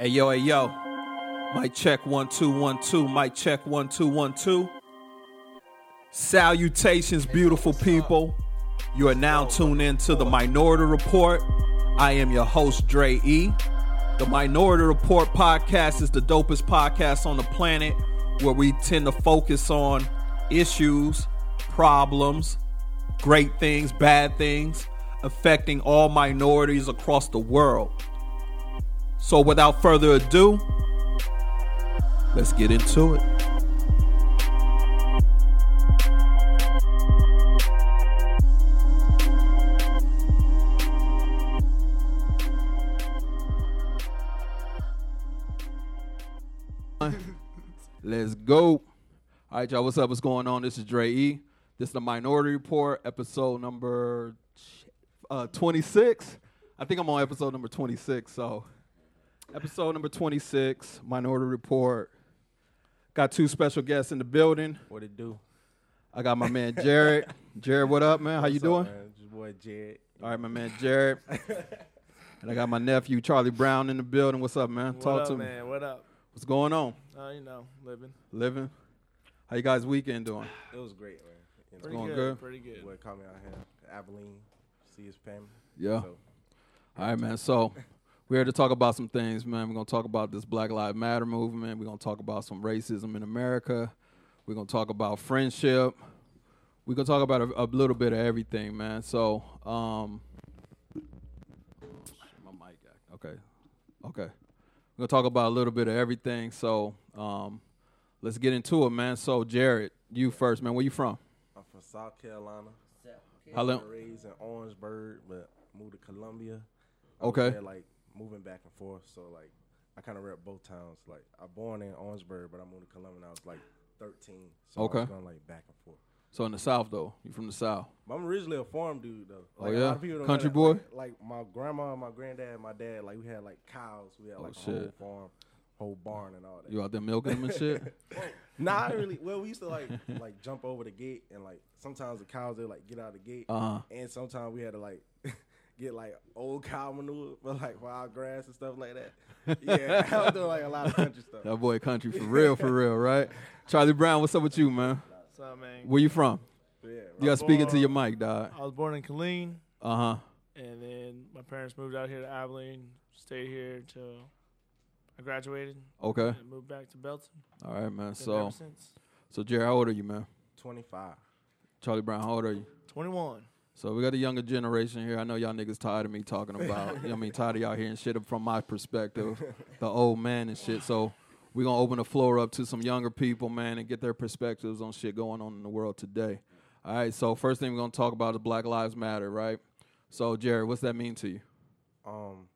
Hey yo, hey yo. Mic check one two one two. Mic check one two one two. Salutations, beautiful people. You are now tuned in to the Minority Report. I am your host, Dre E. The Minority Report podcast is the dopest podcast on the planet where we tend to focus on issues, problems, great things, bad things affecting all minorities across the world. So, without further ado, let's get into it. Let's go. All right, y'all. What's up? What's going on? This is Dre E. This is the Minority Report, episode number uh, 26. I think I'm on episode number 26. So, episode number 26, Minority Report. Got two special guests in the building. What it do? I got my man Jarrod. Jarrod, what up, man? How you doing? up, man? It's your boy Jarrod. All right, my man Jarrod. and I got my nephew Charlie Brown in the building. What's up, man? What Talk up, to me. man? What up? What's going on? Uh, you know, living. Living? How you guys weekend doing? It was great, man. Know, Pretty going good, good? Pretty good. Boy called me out here, Abilene, see his family. Yeah. So, All right, man. So we're here to talk about some things, man. We're gonna talk about this Black Lives Matter movement. We're gonna talk about some racism in America. We're gonna talk about friendship. We're gonna talk about a, a little bit of everything, man. So, um, my mic. Okay, okay. We're gonna talk about a little bit of everything. So, um, let's get into it, man. So, Jarrod, you first, man. Where you from? I'm from South Carolina. How long? Born and Raised in Orangeburg, but moved to Columbia. I was Okay. there, like moving back and forth, so like I kind of rep both towns. Like I born in Orangeburg, but I moved to Columbia when I was like 13. So I Okay. was going like back and forth. So in the South, though. You from the South? I'm originally a farm dude though. Oh, Like, yeah? a lot of people Country boy? Like, like my grandma, my granddad, and my dad, like we had like cows. We had Oh, like a shit. whole farm, whole barn, and all that. You out there milking them and shit? Nah, I really. Well, we used to like like jump over the gate, and like sometimes the cows they like get out of the gate, Uh huh. and sometimes we had to like get like old cow manure for like wild grass and stuff like that. Yeah, I was doing like a lot of country stuff. That boy country for real, for real, right? Charlie Brown, what's up with you, man? What's up, man? Where you from? Yeah, You gotta speak into your mic, dog. I was born in Killeen, Uh huh. and then my parents moved out here to Abilene. Stayed here till I graduated. Okay. And moved back to Belton. All right, man. Been So, ever since. so Jerry, how old are you, man? twenty five. Charlie Brown, how old are you? 21. So we got a younger generation here. I know y'all niggas tired of me talking about. you know I mean, tired of y'all hearing shit from my perspective, the old man and shit. So we're gonna open the floor up to some younger people, man, and get their perspectives on shit going on in the world today. All right. So first thing we're gonna talk about is Black Lives Matter, right? So Jerry, what's that mean to you? Um,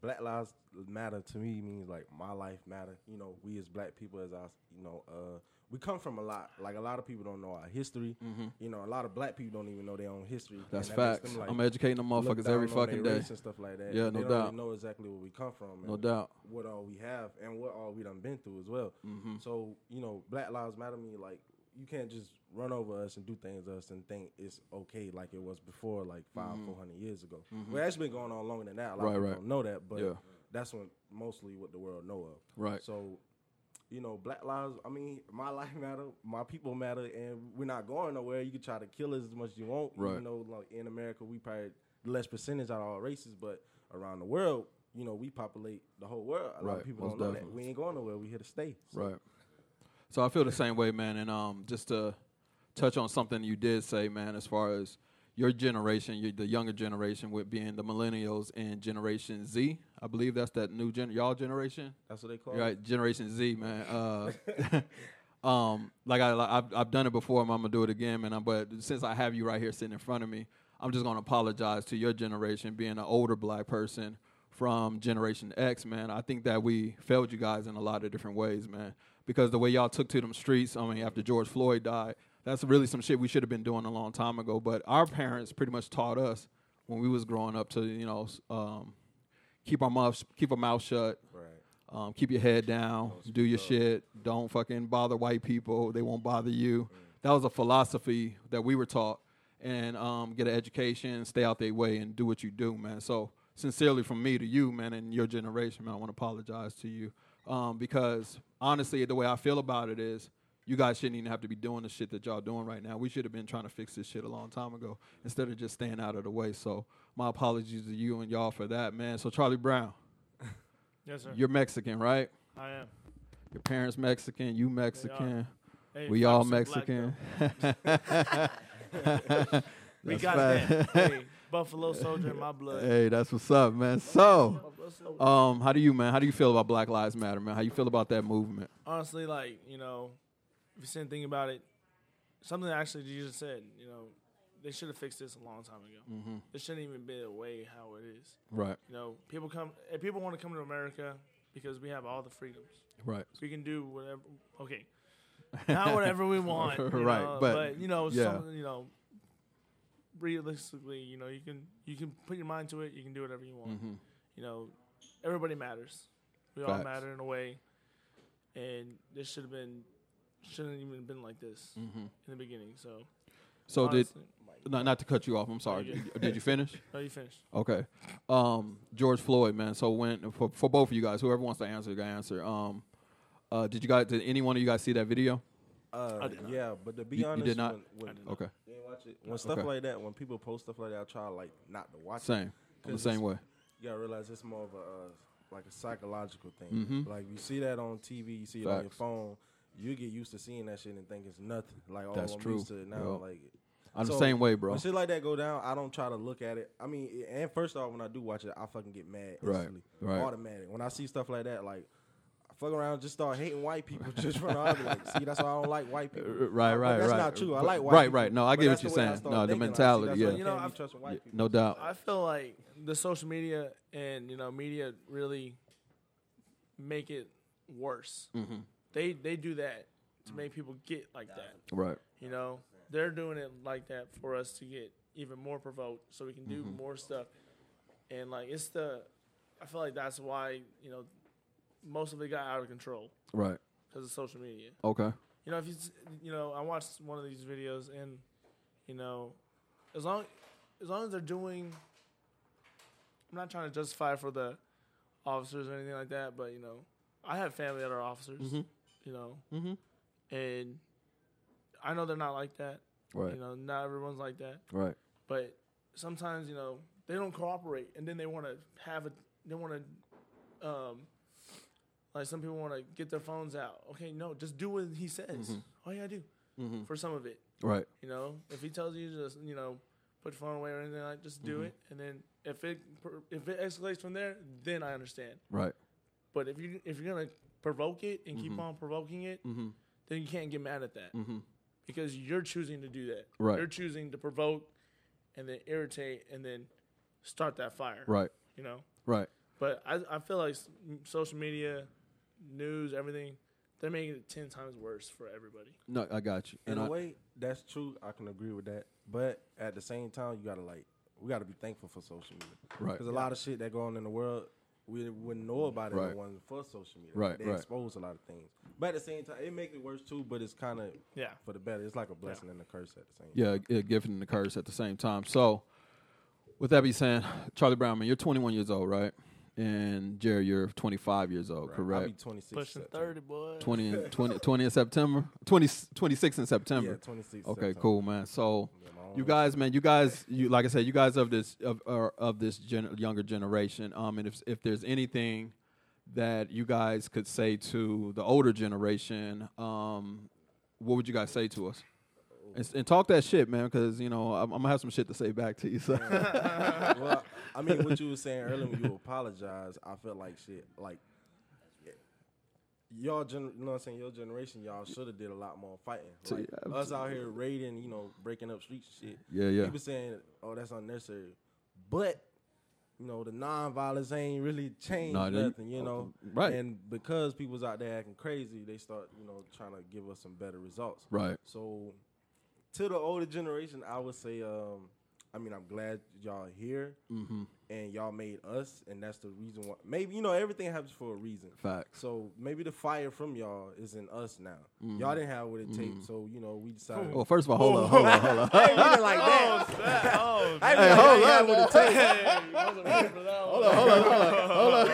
Black Lives Matter to me means like my life matter. You know, we as black people, as I, you know, uh, we come from a lot. Like a lot of people don't know our history. You know, a lot of black people don't even know their own history. Mm-hmm. That's that facts. them, like, I'm educating them motherfuckers every fucking day. and stuff like that. Yeah, no they don't doubt. Know exactly where we come from. No doubt. What all we have and what all we done been through as well. Mm-hmm. So you know, Black Lives Matter. Me like you can't just run over us and do things to us and think it's okay like it was before, like 5 four hundred years ago. Well, it's been going on longer than that. A lot Mm-hmm. Right, of people right. don't know that, but Yeah. that's what mostly what the world know of. Right. So, you know, Black Lives. I mean, my life matter, my people matter, and we're not going nowhere. You can try to kill us as much as you want. Right. Even though, like in America, we probably the less percentage out of all races, but around the world, you know, we populate the whole world. A lot Right, of people most don't know definitely. that. We ain't going nowhere. We here to stay. So, Right. So I feel the same way, man. And um, just to touch on something you did say, man, as far as your generation, you the younger generation, with being the millennials and Generation Z. I believe that's that new gen, y'all generation, That's what they call it. right? Generation Z, man. Uh, um, like I, I've, I've done it before, and I'm gonna do it again, man. But since I have you right here sitting in front of me, I'm just gonna apologize to your generation, being an older black person from Generation X, man. I think that we failed you guys in a lot of different ways, man. Because the way y'all took to them streets, I mean, after George Floyd died, that's really some shit we should have been doing a long time ago. But our parents pretty much taught us when we was growing up to, you know, um, keep our mouth keep our mouth shut, Right. um, keep your head down, do your up. shit. Don't fucking bother white people. They won't bother you. That was a philosophy that we were taught. And um, get an education, stay out their way, and do what you do, man. So sincerely from me to you, man, and your generation, man, I want to apologize to you um, because honestly, the way I feel about it is. You guys shouldn't even have to be doing the shit that y'all doing right now. We should have been trying to fix this shit a long time ago instead of just staying out of the way. So my apologies to you and y'all for that, man. So Charlie Brown, Yes, sir. you're Mexican, right? I am. Your parents Mexican, you Mexican. Hey, We all Fox is black, Mexican. we got that. hey, Buffalo Soldier in my blood. Hey, that's what's up, man. So, um, how do you, man? How do you feel about Black Lives Matter, man? How you feel about that movement? honestly, like you know, if you think about it, something actually Jesus said, you know, they should have fixed this a long time ago. Mm-hmm. It shouldn't even be the way how it is. Right, You know, people come, if people want to come to America because we have all the freedoms. right, We can do whatever. Okay, not whatever we want, Right, know, but, you know, yeah. some, you know, realistically, you know, you can you can put your mind to it. You can do whatever you want. mm-hmm. You know, everybody matters. We all matter in a way, and this should have been shouldn't even have been like this Mm-hmm. in the beginning. So, So honestly, did not, not to cut you off. I'm sorry. No, you're Did, did you finish? no, you finished. Okay. Um, George Floyd, man. So when for, for both of you guys, whoever wants to answer, can answer. Um, uh, did you guys? Did any one of you guys see that video? Uh, I did not. yeah, but to be You- you honest, did not? When, when, I did. Okay. You didn't watch it? When stuff Okay. like that, when people post stuff like that, I try like not to watch it. Same. I'm the 'Cause same way. You gotta realize it's more of a uh, like a psychological thing. Mhm. Like you see that on TV, you see it on your phone, you get used to seeing that shit and think it's nothing. Like oh, That's I'm true. used to it now. Yup. Like I'm the same way, bro. when shit like that go down, I don't try to look at it. I mean, and first off, when I do watch it, I fucking get mad Right, instantly, right. automatic. When I see stuff like that, like. Fuck around, just start hating white people just from the other. Like, see, that's why I don't like white people. Uh, right, But right, that's right. not true. I like white right, people, right. No, I get what you're the way I saying. start No, the thinking. Like, see, mentality, yeah. You you know, I- be trusting white people. No doubt. I feel like the social media and you know media really make it worse. Mm-hmm. They they do that to make people get like that. Right. You know, they're doing it like that for us to get even more provoked, so we can do Mhm. more stuff. And like it's the, I feel like that's why you know, most of it got out of control Right. because of social media. Okay. You know, if you you know, I watched one of these videos and you know, as long as long as they're doing, I'm not trying to justify for the officers or anything like that, but you know, I have family that are officers. Mm-hmm. You know, Mm-hmm. and I know they're not like that. Right. You know, not everyone's like that. Right. But sometimes, you know, they don't cooperate, and then they want to have a, they want to, um, like some people want to get their phones out. Okay, no, just do what he says. Mhm. All you gotta do Mm-hmm. for some of it. Right. You know, if he tells you just, you know, put your phone away or anything like, just do Mhm. it, and then if it if it escalates from there, then I understand. Right. But if you if you're gonna provoke it and keep Mhm. on provoking it, Mm-hmm. then you can't get mad at that Mm-hmm. because you're choosing to do that. Right. You're choosing to provoke and then irritate and then start that fire. Right. You know. Right. But I I feel like social media, news, everything, they're making it ten times worse for everybody. No, I got you. In And a I, way, that's true. I can agree with that. But at the same time, you gotta like, we gotta be thankful for social media right. because a lot of shit that go on in the world, we wouldn't know about it if Right. it wasn't for social media. Right, they right. expose a lot of things. But at the same time, it makes it worse too. But it's kind of Yeah. for the better. It's like a blessing and a curse at the same. Yeah, a gift and the curse at the same time. So, with that being said, Charlie Brown, man, you're 21 years old, right? And Jerry, you're 25 years old, Right. I'll correct? be 26. Pushing September. thirty, boy. 20, in- 20, 20 in September, 20, 26 in September. Yeah, 26. okay, September. cool, man. So, Yeah, my you way. guys, man, you guys, you like I said, you guys of this of are of this gen, younger generation. Um, and if if there's anything that you guys could say to the older generation, um, what would you guys say to us? And, and talk that shit, man, because you know I'm, I'm gonna have some shit to say back to you. So. well, I mean, what you were saying earlier when you apologize, I felt like shit. Like y'all, gen- you know what I'm saying? Your generation, y'all should have did a lot more fighting. Like, yeah, us out here raiding, you know, breaking up streets, and shit. yeah, yeah, People saying, "Oh, that's unnecessary," but you know, the non-violence ain't really changed No, they- nothing. You know, oh, right, and because people's out there acting crazy, they start, you know, trying to give us some better results. right, So, to the older generation, I would say, um, I mean, I'm glad y'all here, Mm-hmm. and y'all made us, and that's the reason why. Maybe you know everything happens for a reason. Facts. So maybe the fire from y'all is in us now. Mm-hmm. Y'all didn't have what it takes, so you know we decided. Well, first of all, hold on, hold on, hold on. I ain't mean it like that. Oh, that, oh, I ain't Hey, mean like hold y'all up, had what it takes. hey, you wasn't ready for that one. hold on, hold on, hold on,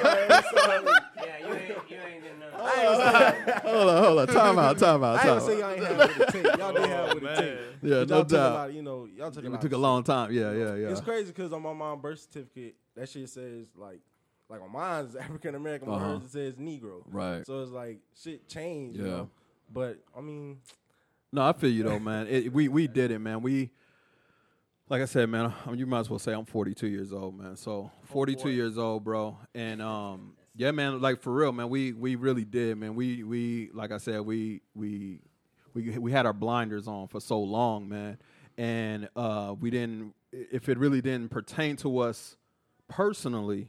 Yeah, you ain't, you ain't in none. I ain't hold on, hold on. Time out, time out, Time I ain't time gonna say out. y'all ain't have what it takes. Y'all did have what it man. takes. Yeah, no y'all took a doubt. lot, you know, y'all took a It lot. took a long time. Yeah, yeah, yeah. It's crazy because on my mom's birth certificate, that shit says like, like on mine's African American, on Uh-huh. hers it says Negro. Right. So it's like shit changed. You Yeah. know? But I mean, No, I feel you though, man. It, we we did it, man. We, like I said, man. I mean, you might as well say I'm 42 years old, man. So 42 boy. years old, bro. And um, yeah, man. Like for real, man. We we really did, man. We we like I said, we we we we had our blinders on for so long, man. And uh, we didn't. If it really didn't pertain to us personally,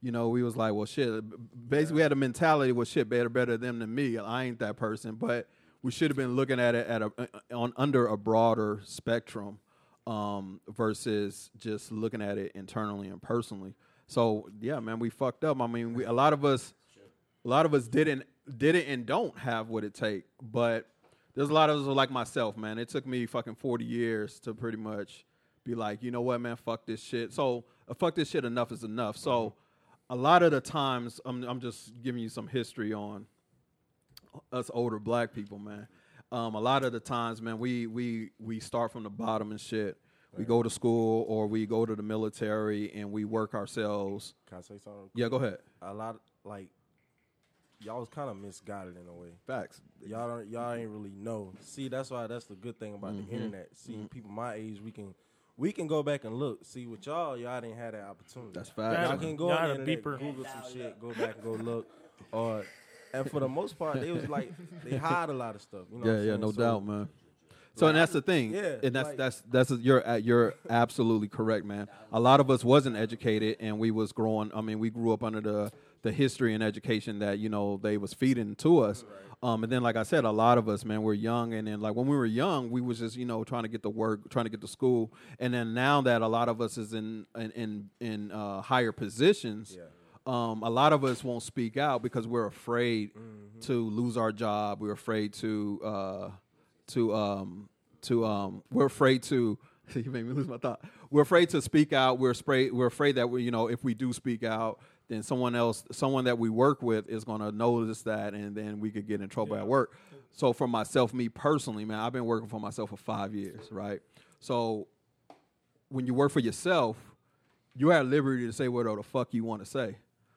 you know, we was like, well, shit. Basically, we had a mentality, well, shit, better, better them than me. I ain't that person, but we should have been looking at it at a on under a broader spectrum, um, versus just looking at it internally and personally. So yeah, man, we fucked up. I mean, we, a lot of us, a lot of us didn't didn't and don't have what it take, but there's a lot of us like myself, man. It took me fucking 40 years to pretty much be like, you know what, man, fuck this shit. So uh, fuck this shit. Enough is enough. So a lot of the times, I'm I'm just giving you some history on us older black people, man. Um, a lot of the times, man, we we we start from the bottom and shit. We go to school or we go to the military and we work ourselves. can I say something? Yeah, go ahead. A lot like y'all was kind of misguided in a way. Facts. Y'all don't y'all ain't really know. See, that's why that's the good thing about Mm-hmm. the internet. See, people my age, we can we can go back and look. See, with y'all, y'all didn't have that opportunity. That's Yeah, facts. Y'all can go Y'all on the internet, beeper. Google some shit, go back and go look, or and for the most part, they was like they hide a lot of stuff. You know what Yeah, I'm yeah, saying? no So, doubt, man. So and that's the thing, Yeah, and that's like- that's that's you're uh, you're absolutely correct, man. A lot of us wasn't educated, and we was growing. I mean, we grew up under the the history and education that you know they was feeding to us. Um, and then, like I said, a lot of us, man, we're young, and then like when we were young, we was just you know trying to get to work, trying to get to school, and then now that a lot of us is in in in, in uh, higher positions. Yeah. Um, a lot of us won't speak out because we're afraid Mm-hmm. to lose our job. We're afraid to uh, to um, to um, we're afraid to. You made me lose my thought. We're afraid to speak out. We're afraid. We're afraid that we, you know, if we do speak out, then someone else, someone that we work with, is going to notice that, and then we could get in trouble at work. So for myself, me personally, man, I've been working for myself for five years, right? So when you work for yourself, you have liberty to say whatever the fuck you want to say.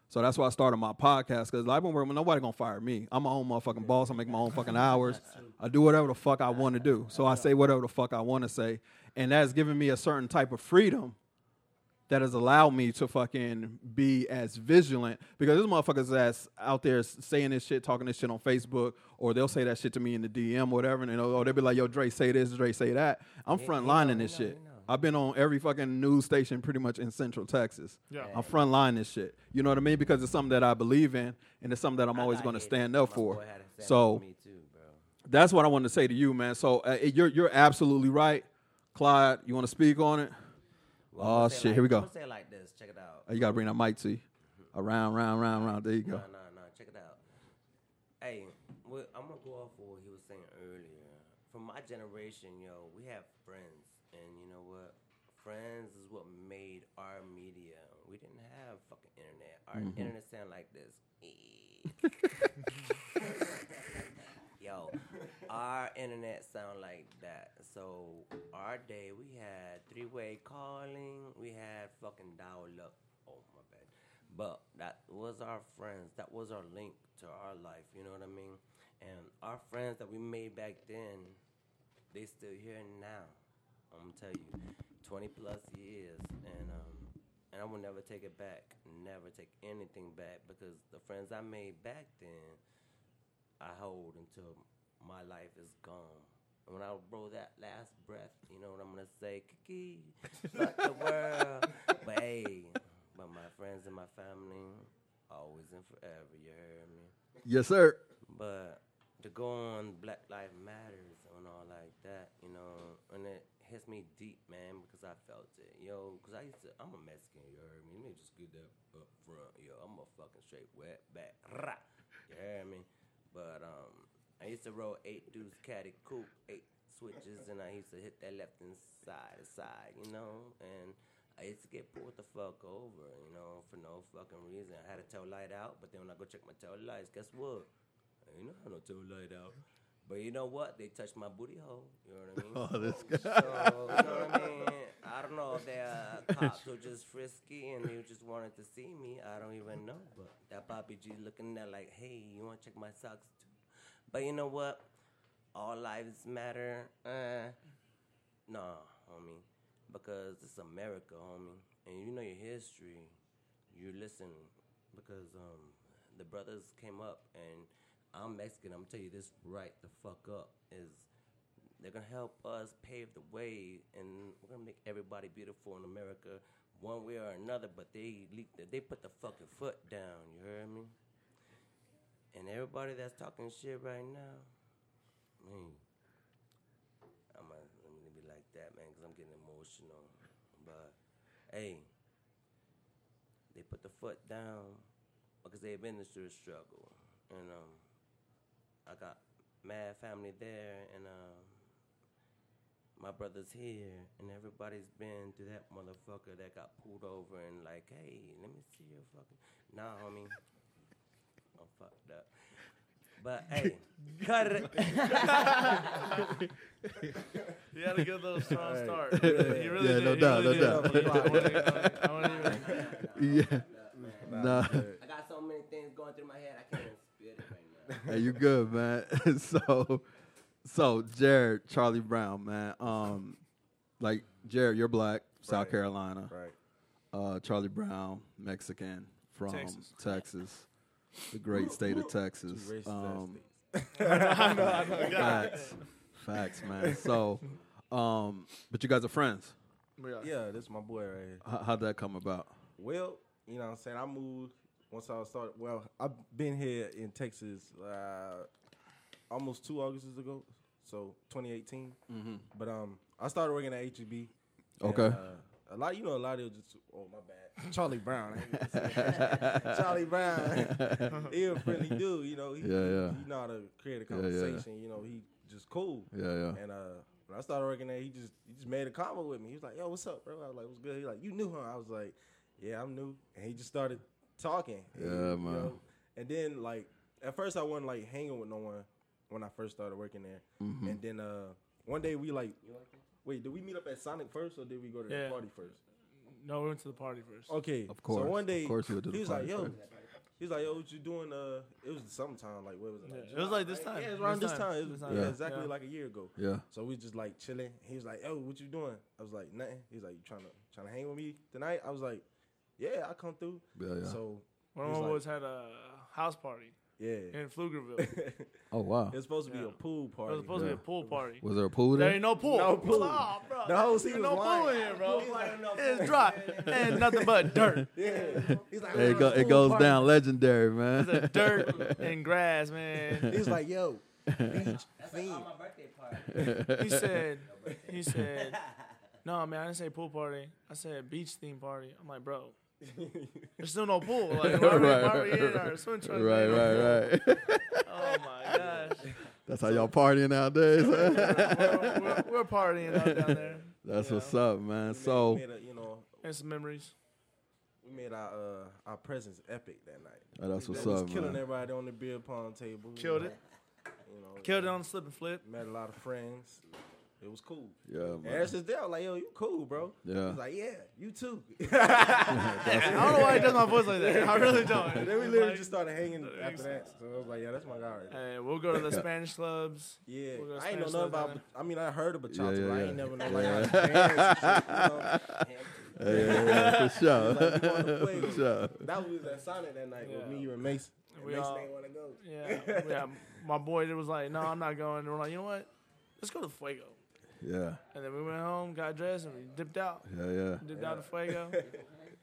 So that's why I started my podcast because I've been working. Nobody gonna fire me. I'm my own motherfucking boss. I make my own fucking hours. I do whatever the fuck I want to do. So I say whatever the fuck I want to say, and that's given me a certain type of freedom that has allowed me to fucking be as vigilant because there's motherfuckers that's out there saying this shit, talking this shit on Facebook, or they'll say that shit to me in the DM, or whatever, and they'll, or they'll be like, "Yo, Dre, say this, Dre, say that." I'm Yeah, front lining this shit. He know. I've been on every fucking news station pretty much in Central Texas. Yeah. I'm front line this shit. You know what I mean? Because it's something that I believe in, and it's something that I'm I always going to stand up for. boy had a family So me too, bro. that's what I wanted to say to you, man. So uh, you're you're absolutely right, Clyde. You want to speak on it? Well, Oh, I'ma say it shit, like- here we go. I'ma say it like this. Check it out. Oh, you got to bring that mic to you. Around, round, round, round. There you go. No, no, no. Check it out. Hey, well, I'm gonna go off of what he was saying earlier. From my generation, yo, we have friends, and you know what? Friends is what made our media. We didn't have fucking internet. Our Mm-hmm. internet sound like this. Yo, our internet sound like that. So our day we had three way calling. We had fucking dial up. Oh my bad. But that was our friends. That was our link to our life. You know what I mean? And our friends that we made back then, they still here now. I'm gonna tell you, 20 plus years, and um, and I will never take it back. Never take anything back because the friends I made back then, I hold until my life is gone. And when I blow that last breath, you know what I'm gonna say? Kiki, fuck the world. But hey, but my friends and my family, always and forever. You heard me? Yes, sir. But to go on Black Lives Matters and all like that, you know, and it hits me deep, man, because I felt it, yo. Because I used to, I'm a Mexican, you heard me. Let me just get that up front, yo. I'm a fucking straight wet back, rah. You heard me? But um, I used to roll eight deuce caddy coupe, eight switches, and I used to hit that left and side side, you know, and. I used to get pulled the fuck over, you know, for no fucking reason. I had a tail light out, but then when I go check my tail lights, guess what? I ain't no tail light out. But you know what? They touched my booty hole. You know what I mean? Oh, this guy. So, you know what I mean? I don't know if they're cops were just frisky and they just wanted to see me. I don't even know. But that Papi G looking at like, hey, you want to check my socks too? But you know what? All lives matter. Uh, nah, homie. Because it's America, homie. And you know your history. You listen. Because um, the brothers came up and I'm Mexican. I'm gonna tell you this right the fuck up is they're gonna help us pave the way, and we're gonna make everybody beautiful in America, one way or another. But they they put the fucking foot down. You heard me? And everybody that's talking shit right now, man, I'm gonna let me be like that, man, because I'm getting emotional. But hey, they put the foot down because they've been through the struggle, and um. I got mad family there, and um, my brother's here, and everybody's been to that motherfucker that got pulled over and like, hey, let me see your fucking. Nah, homie, I'm fucked up. But hey, cut it. You had to get those strong Hey. start. Yeah. You really Yeah, did. no You doubt, really no did. doubt. I wouldn't even- I wouldn't even- Yeah. Nah, Nah. good. I got so many things going through my head, I can't even spit it right now. Hey, you good, man. so, so Jarrod, Charlie Brown, man. Um, like Jarrod, you're black, South Right. Carolina. Right. Uh, Charlie Brown, Mexican from Texas. Texas, the great state of Texas. Um, I know, I know. Facts, facts, man. So, um, but you guys are friends. We are. states. Yeah, this is my boy right here. H- how'd that come about? Well, you know what I'm saying? I moved once I started. Well, I've been here in Texas uh, almost two Augusts ago, so 2018. Mm-hmm. But um, I started working at HEB. Okay. And, uh, a lot, you know, a lot of just oh my bad, Charlie Brown. I ain't gonna say that. Charlie Brown, he a friendly dude. You know, he, Yeah, yeah. he know how to create a Yeah, yeah. conversation. You know, he just cool. Yeah, yeah. And uh, when I started working there, he just he just made a comment with me. He was like, "Yo, what's up, bro?" I was like, "What's good?" He like, "You knew her?" I was like, "Yeah, I'm new." And he just started talking. And, Yeah, you man. know, and then like at first I wasn't like hanging with no one when I first started working there. Mhm. And then uh, one day we like, wait, did we meet up at Sonic first or did we go to Yeah. the party first? No, we went to the party first. Okay, Of course. So one day, Of course you went to the he was party like, "Yo." first. He was like, "Yo, what you doing?" Uh, it was sometime. Like, what was it? Like, Yeah, it was like this July, right? time. Yeah, it was around This this time. time. It was, This time. yeah, Yeah. exactly Yeah. like a year ago. Yeah. So we just like chilling. He was like, "Yo, what you doing?" I was like, "Nothing." He's like, "You trying to trying to hang with me tonight?" I was like, "Yeah, I come through." Yeah, yeah. So One He of was my boys had a house party yeah, in Pflugerville. Oh wow. it's supposed to be Yeah. a pool party. It was supposed to be a pool party. Was there a pool There there? ain't no pool. No pool. Oh, bro. The whole scene was no pool lying. in here, bro. He's like, It's dry. and nothing but dirt. yeah. He's like, it, "Oh, go, it goes party." down legendary, man. It's a dirt and grass, man. He's like, "Yo, beach That's like theme." my birthday party. He said, he said, no, man, I didn't say pool party. I said beach theme party. I'm like, bro, there's still no pool. Like, why are we, Right, why are we right, in our swim trunks? right, man? right, right. Oh my gosh. That's how y'all partying nowadays. we're, we're, we're partying out down there. That's Yeah. what's up, man. We So, we made a, you know, And some memories. we made our uh, our presence epic that night. oh, that's We what's was up, killing man. everybody on the beer pong table. you Killed know, it. You know, Killed it on the slip and flip. Met a lot of friends. It was cool. Yeah, And ever man. since then, I was like, yo, you cool, bro. Yeah. He's like, yeah, you too. I don't know why he does my voice like that. I really don't. And then we literally Like, just started hanging after that. So I was like, yeah, that's my guy right there. And we'll go to the Spanish clubs. Yeah, We're gonna I ain't know nothing about. down I mean, I heard of bachata. Yeah, yeah, but I yeah. ain't never know like Yeah. how to dance shit, you know? Yeah, yeah, yeah, for sure. Like, we wanna play. for sure. That was at Sonic that night with me, you, and Mason. And We Mason all- ain't want to go. Yeah, yeah. My boy it was like, "No, I'm not going." And we're like, "You know what? Let's go to Fuego." Yeah, And then we went home, got dressed, and we dipped out. yeah, yeah. Dipped out to Fuego.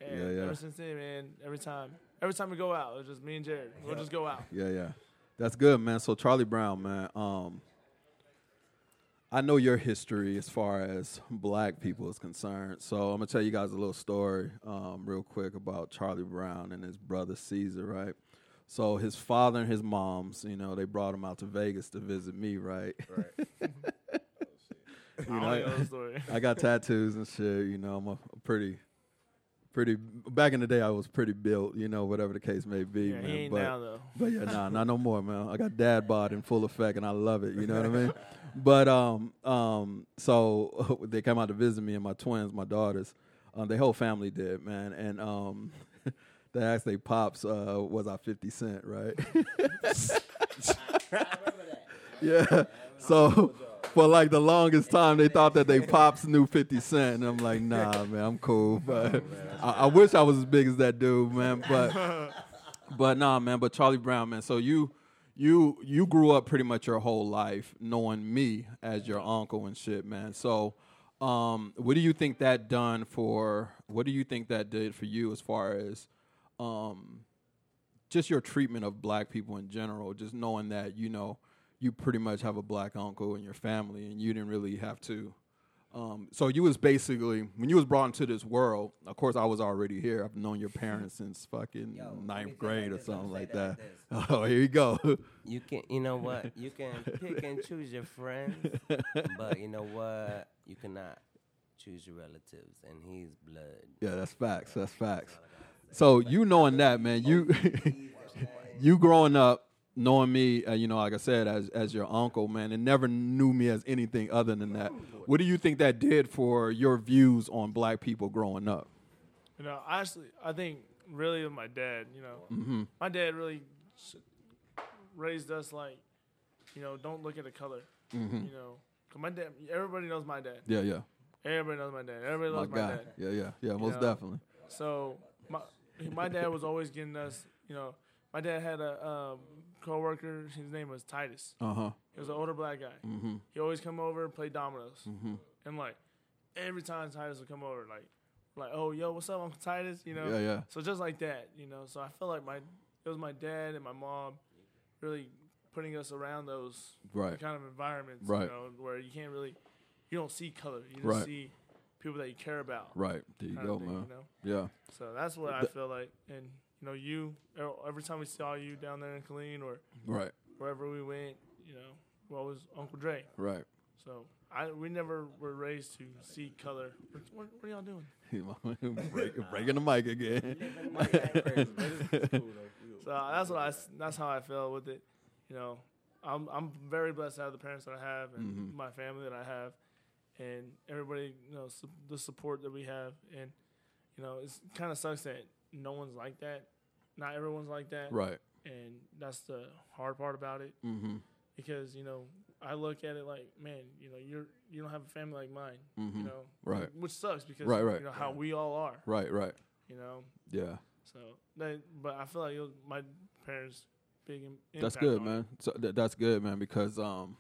And Yeah, yeah. ever since then, man, every time, every time we go out, it's just me and Jarrod. We'll just go out. Yeah, yeah. That's good, man. So Charlie Brown, man. Um, I know your history as far as black people is concerned. So I'm gonna tell you guys a little story, um, real quick about Charlie Brown and his brother Caesar, right? So his father and his mom's, you know, they brought him out to Vegas to visit me, right? Right. I You know, I- know story. I got tattoos and shit. You know, I'm a pretty, pretty. Back in the day, I was pretty built. You know, whatever the case may be, Yeah, man. he ain't but now though. but yeah, nah, not no more, man. I got dad bod in full effect, and I love it. You know what I mean? But um, um, so they came out to visit me and my twins, my daughters. Um, the whole family did, man, and um, they asked they pops, uh, was I Fifty Cent, right? yeah. So for like the longest time, they thought that they pops knew Fifty Cent, and I'm like, nah, man, I'm cool. But I, I wish I was as big as that dude, man. But but nah, man. But Charlie Brown, man. So you you you grew up pretty much your whole life knowing me as your uncle and shit, man. So um, what do you think that done for? What do you think that did for you as far as um, just your treatment of black people in general? Just knowing that you know you pretty much have a black uncle in your family, and you didn't really have to. Um, so you was basically when you was brought into this world. Of course, I was already here. I've known your parents since fucking Yo, ninth grade or this, let me something like that that. like Oh, here you go. You can, you know what? You can pick and choose your friends, but you know what? You cannot choose your relatives, and he's blood. yeah, that's facts. That's facts. So you knowing that, man, you you growing up knowing me, uh, you know, like I said, as as your uncle, man, and never knew me as anything other than that. What do you think that did for your views on black people growing up? You know, honestly, I think really with my dad, you know, Mm-hmm. my dad really raised us like, you know, don't look at the color. Mm-hmm. You know, 'Cause my dad, everybody knows my dad. Yeah, yeah, Everybody knows my dad. Everybody my loves my, guy. dad. Yeah, yeah, yeah, most know, definitely. So my my dad was always getting us. You know, my dad had a um, coworker. His name was Titus. Uh huh. He was an older black guy. Mm-hmm. He always come over and play dominoes. Mm-hmm. And like every time Titus would come over, like like oh yo what's up Uncle Titus, you know. Yeah, yeah. So just like that, you know. So I feel like my it was my dad and my mom really putting us around those Right. kind of environments, Right. you know, where you can't really you don't see color, you just Right. see people that you care about. Right. There you go, thing, man. You know? Yeah. So that's what I feel like, and you know, you er- every time we saw you down there in Killeen or Right. wherever we went, you know, well, was Uncle Dre. Right. So I we never were raised to see color. What, what, what are y'all doing? Break, breaking the mic again. So that's what I s- that's how I feel with it. You know, I'm I'm very blessed to have the parents that I have and Mhm. my family that I have, and everybody you know su- the support that we have. And you know, it's kind of sucks that no one's like that. Not everyone's like that. Right. and that's the hard part about it Mm-hmm. because you know I look at it like, man, you know, you're you don't have a family like mine, Mm-hmm. you know, Right. Which sucks because Right, right. you know how we all are, Right. Right. you know. Yeah. So, that, but I feel like was my parents big. That's good, man. So th- that's good, man. Because um,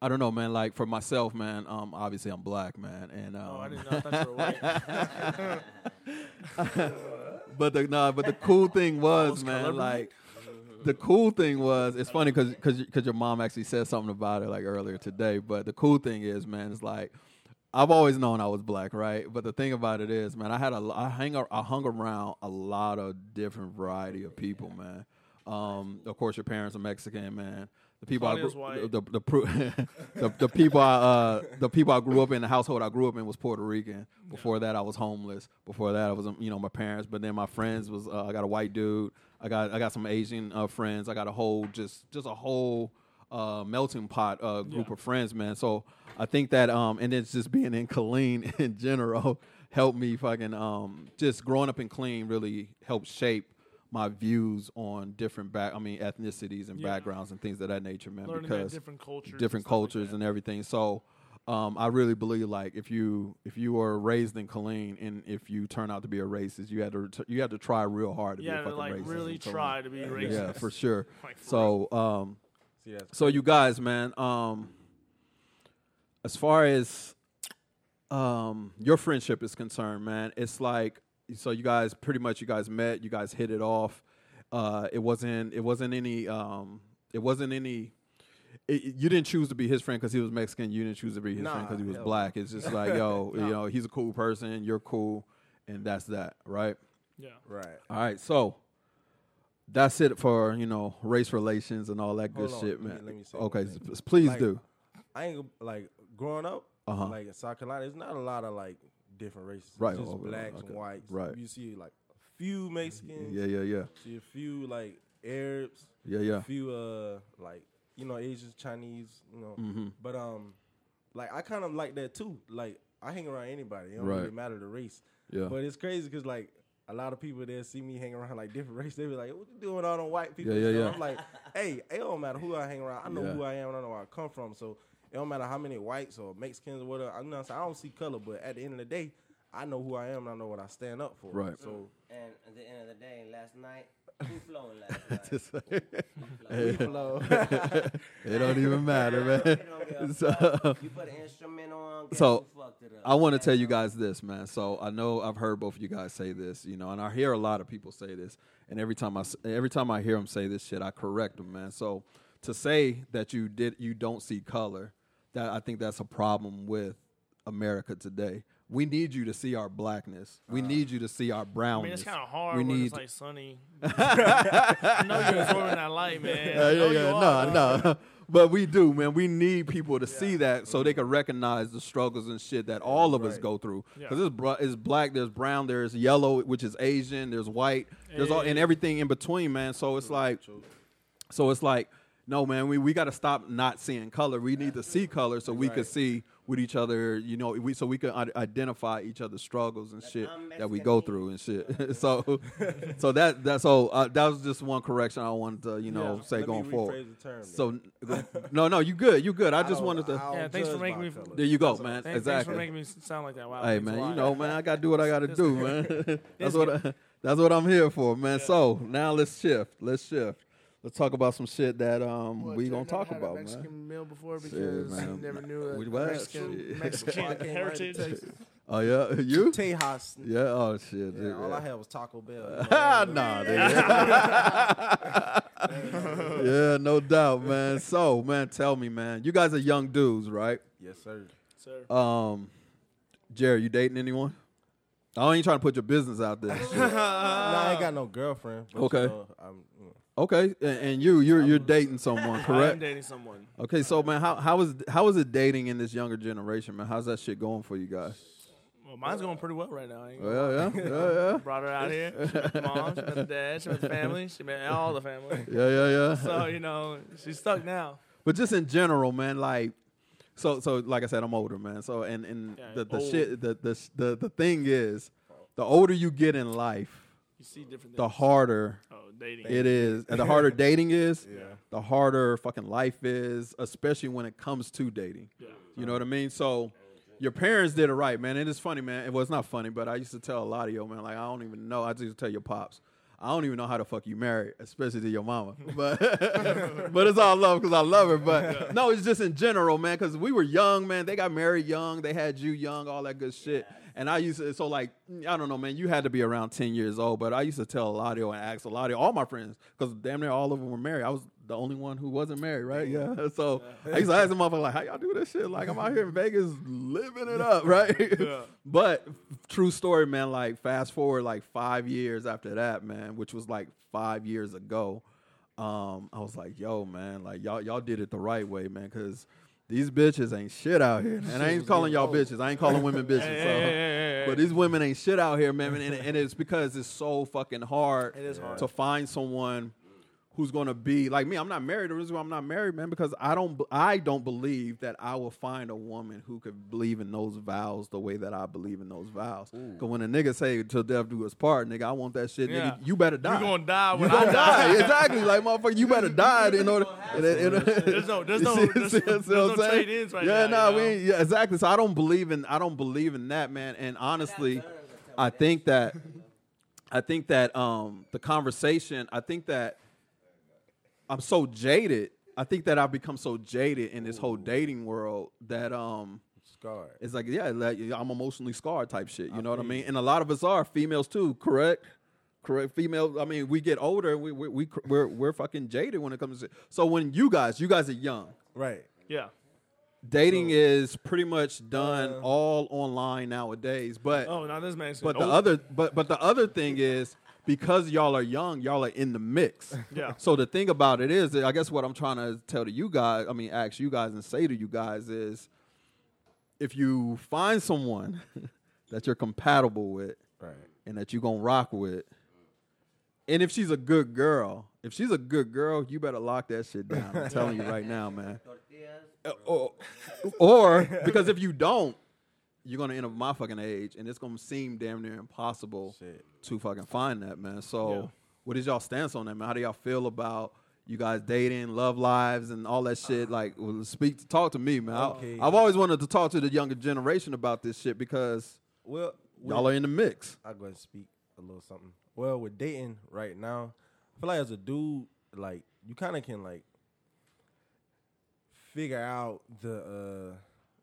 I don't know, man. Like for myself, man. Um, obviously I'm black, man, and um, Oh, I didn't know. I thought you were white. but the nah, but the cool thing was, man, like the cool thing was, it's funny because because your mom actually said something about it like earlier today. But the cool thing is, man, it's like I've always known I was black, right? But the thing about it is, man, I had a I hang I hung around a lot of different variety of people, man. Um, of course, your parents are Mexican, man. The people I grew, white. the the, pru- the the people I uh, the people I grew up in, the household I grew up in was Puerto Rican. Before that, I was homeless. Before that, I was um, you know my parents. But then my friends was uh, I got a white dude. I got I got some Asian uh, friends. I got a whole just just a whole uh, melting pot uh, group Yeah. of friends, man. So I think that um and it's just being in Killeen in general helped me fucking um just growing up in Killeen really helped shape my views on different back I mean ethnicities and Yeah. backgrounds and things of that nature, man. Learning because different cultures, different and stuff like and everything. So um, I really believe like if you if you were raised in Killeen and if you turn out to be a racist, you had to you had to try real hard to yeah, be a to fucking like racist. really try to be racist. Yeah, for sure. Like, for So um, See, so you guys, man, um, as far as um your friendship is concerned, man, it's like so you guys pretty much you guys met, you guys hit it off. Uh, it wasn't it wasn't any um it wasn't any it, it- you didn't choose to be his friend because he was Mexican. You didn't choose to be his friend because he was hell black. It's just like, yo, you know, he's a cool person. You're cool, and that's that, right? Yeah. Right. All right, so that's it for you know race relations and all that good Hold on, shit, let me- man. let me say okay, thing. please Like, do. I ain't like growing up, Uh-huh. like in South Carolina. There's not a lot of like different races. Right, just okay, blacks okay. and whites. Right. You see like a few Mexicans. Yeah, yeah, yeah, See a few like Arabs. yeah, yeah. A few uh like you know Asians, Chinese. You know. Mhm. But um, like I kind of like that too. Like I hang around anybody. It don't Right. really matter the race. Yeah. But it's crazy because like a lot of people there see me hanging around like different race. They be like, "What you doing with all them white people?" Yeah, yeah, So yeah. I'm like, "Hey, it don't matter who I hang around. I know Yeah. who I am. and I know where I come from. So it don't matter how many whites or Mexicans or whatever. I'm not saying I don't see color, but at the end of the day, I know who I am and I know what I stand up for. Right. So And at the end of the day, last night, who flowing last night? Just- we flow. it don't even matter, man. It don't give a So- you put an instrument on. Guess So, who fucked it up? I want to tell you guys this, man. So I know I've heard both of you guys say this, you know, and I hear a lot of people say this, and every time I s- every time I hear them say this shit, I correct them, man. So to say that you did you don't see color, that I think that's a problem with America today. We need you to see our blackness. We uh, need you to see our I brownness. mean, it's kind of hard We when need it's like sunny. I know you're absorbing that light, man. Yeah, I yeah, yeah. are, No, bro. no. But we do, man. We need people to see that so they can recognize the struggles and shit that all of us go through. Yeah. Because br- it's black, there's brown, there's yellow, which is Asian, there's white, there's all and everything in between, man. So it's like, so it's like, no, man. We we got to stop not seeing color. We need to see color so we can Right. see with each other. You know, we so we can i- identify each other's struggles and shit that we go through and shit. so, so that that so uh, that was just one correction I wanted to you know Yeah. say Let me going forward. the term. So no, no, you good, you good. I just don't- wanted to. Yeah, thanks for making me- color. There you go, That's man. Thanks, exactly. thanks for making me sound like that. Wow. Hey man, you know, man, I gotta do what I gotta do, man. that's what. I, that's what I'm here for, man. So now let's shift. Let's shift. Let's talk about some shit that um What, we gonna talk had a about, Mexican man. meal before because you man. never knew that We- what? Mexican, Shit. Mexican I came right to heritage. Texas. Oh yeah, you? Tejas. Yeah. Oh shit. Yeah, all I had was Taco Bell. Ah, nah, nigga. yeah, no doubt, man. So, man, tell me, man. You guys are young dudes, right? yes, sir. Sir. Um, Jerry, you dating anyone? I ain't trying to put your business out there. and shit. nah, I ain't got no girlfriend. But, Okay. You know, I'm, you know, Okay, and, you you're you're dating someone, correct? I am dating someone. Okay, so man, how how is how is it dating in this younger generation, man? How's that shit going for you guys? Well, mine's going pretty well right now. Well, yeah, yeah, yeah, Brought her out here. She met the mom. She met the dad. She met the family. She met all the family. yeah, yeah, yeah. So you know she's stuck now. But just in general, man, like so so like I said, I'm older, man. So and and Yeah, the the old. shit the, the the the thing is, the older you get in life, You see different things. the harder oh, dating. it is, and the harder dating is, Yeah. the harder fucking life is, especially when it comes to dating. Yeah. You know what I mean? So your parents did it right, man. It's funny, man. It was not funny, but I used to tell a lot of yo, man, like I don't even know. I just used to tell your pops. I don't even know how the fuck you married, especially to your mama. But but it's all love because I love her. But no, it's just in general, man. Because we were young, man. They got married young. They had you young, all that good shit. And I used to, so like, I don't know, man. You had to be around ten years old. But I used to tell a lot of you and ask a lot of all my friends because damn near all of them were married. I was the only one who wasn't married, right? Yeah. So I used to ask them motherfuckers like, how y'all do this shit? Like I'm out here in Vegas living it up, right? Yeah. But true story, man. Like fast forward like five years after that, man, which was like five years ago. Um, I was like, yo, man, like y'all y'all did it the right way, man, because these bitches ain't shit out here. And I ain't calling y'all bitches. I ain't calling women bitches. So. But these women ain't shit out here, man, and, and it's because it's so fucking hard, It is hard. to find someone who's gonna be like me. I'm not married. The reason why I'm not married, man, because I don't I don't believe that I will find a woman who could believe in those vows the way that I believe in those vows. Because when a nigga say till death do us part, nigga, I want that shit, Yeah. nigga. You better die. You gonna die You when gonna I die. die. exactly. Like motherfucker, you better die in order. in- in- in- There's no- there's no- See- there's- see- there's what no I'm saying? trade-ins right Yeah, now, no, you know? ain't, yeah, exactly. So I don't believe in I don't believe in that, man. And honestly, I think that I think that um the conversation, I think that I'm so jaded. I think that I've become so jaded in this whole dating world that um Scarred. it's like yeah, like I'm emotionally scarred type shit. You know what I mean? And a lot of us are females too, correct? correct. Female. I mean, we get older. We we, we we're we're fucking jaded when it comes to. So when you guys, you guys are young. Right. Yeah. Dating is pretty much done Uh, all online nowadays. But Oh, now this man's but the other but but the other thing is because y'all are young, y'all are in the mix. Yeah. So the thing about it is, I guess what I'm trying to tell to you guys, I mean, ask you guys and say to you guys is, if you find someone that you're compatible with Right. and that you're gonna rock with, and if she's a good girl, if she's a good girl, you better lock that shit down. I'm telling you right now, man. Tortillas. Uh, Or, or because if you don't, you're gonna end up my fucking age, and it's gonna seem damn near impossible Shit. to fucking find that man. So, Yeah. what is y'all stance on that, man? How do y'all feel about you guys dating, love lives, and all that shit? Like, well, speak, talk to me, man. I- Okay. I've always wanted to talk to the younger generation about this shit because Well, y'all are in the mix. I'll go ahead and speak a little something. Well, with dating right now, I feel like as a dude, like you kind of can like figure out the uh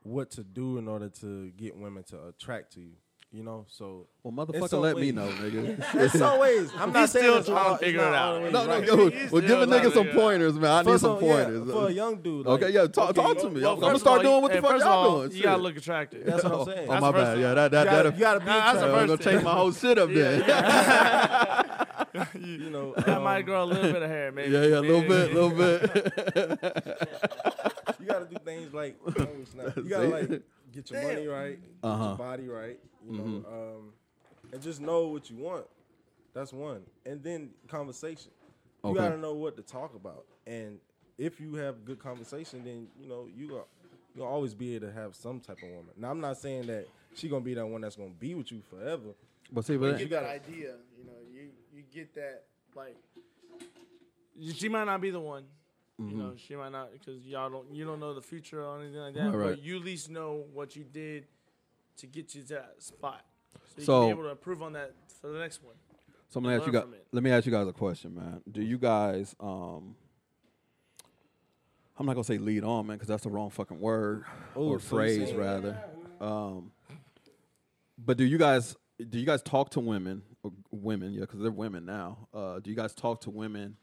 what to do in order to get women to attract to you. You know, so Well, motherfucker, some let me know, nigga. in some ways, I'm not He's saying still trying to figure it out. no, no, right. yo, He's well, give a nigga some pointers, man. I For need some- some yeah, pointers. for a young dude. Like, okay, yeah, talk, okay, talk to me. Well, I'm gonna start all, doing what the fuck y'all all, doing. You gotta look attractive. That's what Oh, I'm saying. Oh, That's my bad. Yeah, that that You gotta, that. you gotta be Nah, that's the I'm gonna change my whole shit up there. you know, That um, might grow a little bit of hair, maybe. Yeah, yeah, a little bit, a little bit. you gotta do things like snap. you gotta like get your money right, Uh-huh. your body right, you know, um, and just know what you want. That's one, and then conversation. You Okay. gotta know what to talk about, and if you have good conversation, then you know you got you'll always be able to have some type of woman. Now, I'm not saying that she gonna be that one that's gonna be with you forever. But see, You but get gotta- that idea, you know. You you get that like. She might not be the one, you know. She might not because y'all don't you don't know the future or anything like that. Right, right. But you at least know what you did to get you to that spot, so you So- can be able to improve on that for the next one. So I'm gonna ask you guys. Let me ask you guys a question, man. Do you guys? um I'm not gonna say lead on, man, because that's the wrong fucking word Ooh, or so phrase, saying- rather. Um, but do you guys? Do you guys talk to women? Or women, yeah, because they're women now. Uh, do you guys talk to women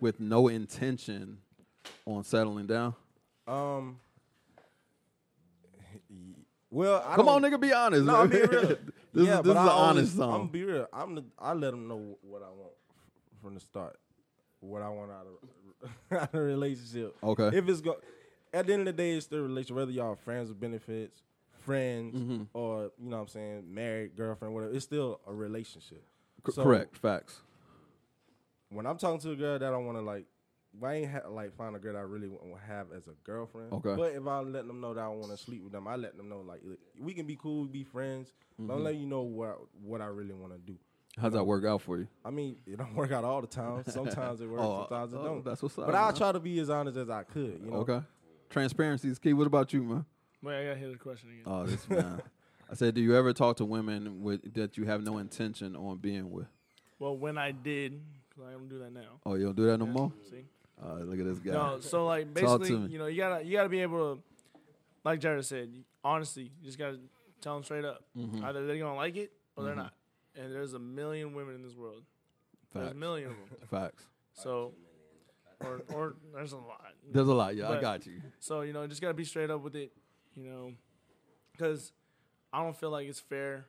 with no intention on settling down? Um. Well, I Come on, nigga, be honest. No, I'm being real. this yeah, is, this is I an always- honest song. I'm song. be real. I'm the, I let them know what I want from the start. What I want out of, out of a relationship. Okay. If it's go, at the end of the day, it's still a relationship. Whether y'all are friends with benefits, friends, Mm-hmm. or you know what I'm saying, married, girlfriend, whatever. It's still a relationship. C- So, correct. Facts. When I'm talking to a girl that I want to like, I ain't ha- like find a girl that I really want to have as a girlfriend. Okay. But if I let them know that I want to sleep with them, I let them know like look, we can be cool, be friends. But Mm-hmm. I'm letting you know what what I really want to do. How's that work out for you? I mean, it don't work out all the time. Sometimes it works, Oh, sometimes it oh, don't. that's what's up, But I try to be as honest as I could. You know. Okay. Transparency is key. What about you, man? Wait, I gotta hear the question again. Oh, this man. I said, do you ever talk to women with that you have no intention on being with? well, when I did, because I don't do that now. Oh, you don't do that no more? See. Uh, look at this guy. No, so like basically, you know, you gotta you gotta be able to, like Jarrod said, honestly, you just gotta tell them straight up. Mm-hmm. Either they're gonna like it or they're not. And there's a million women in this world. There's a million of them. Facts. So, or or there's a lot. There's a lot. Yeah, I got you. So you know, just gotta be straight up with it. You know, because I don't feel like it's fair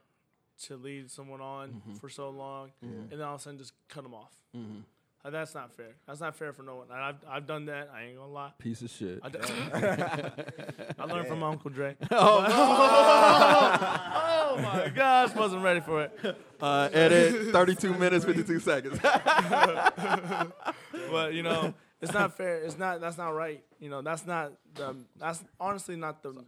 to lead someone on Mm-hmm. for so long and then all of a sudden just cut them off. Uh, That's not fair. That's not fair for no one. And I've I've done that. I ain't gonna lie. Piece of shit. I, d- I learned from my Uncle Dre. oh my gosh, wasn't ready for it. Uh, edit 32 minutes, 52 seconds. But you know, it's not fair. It's not. That's not right. You know, that's not the. That's honestly not the.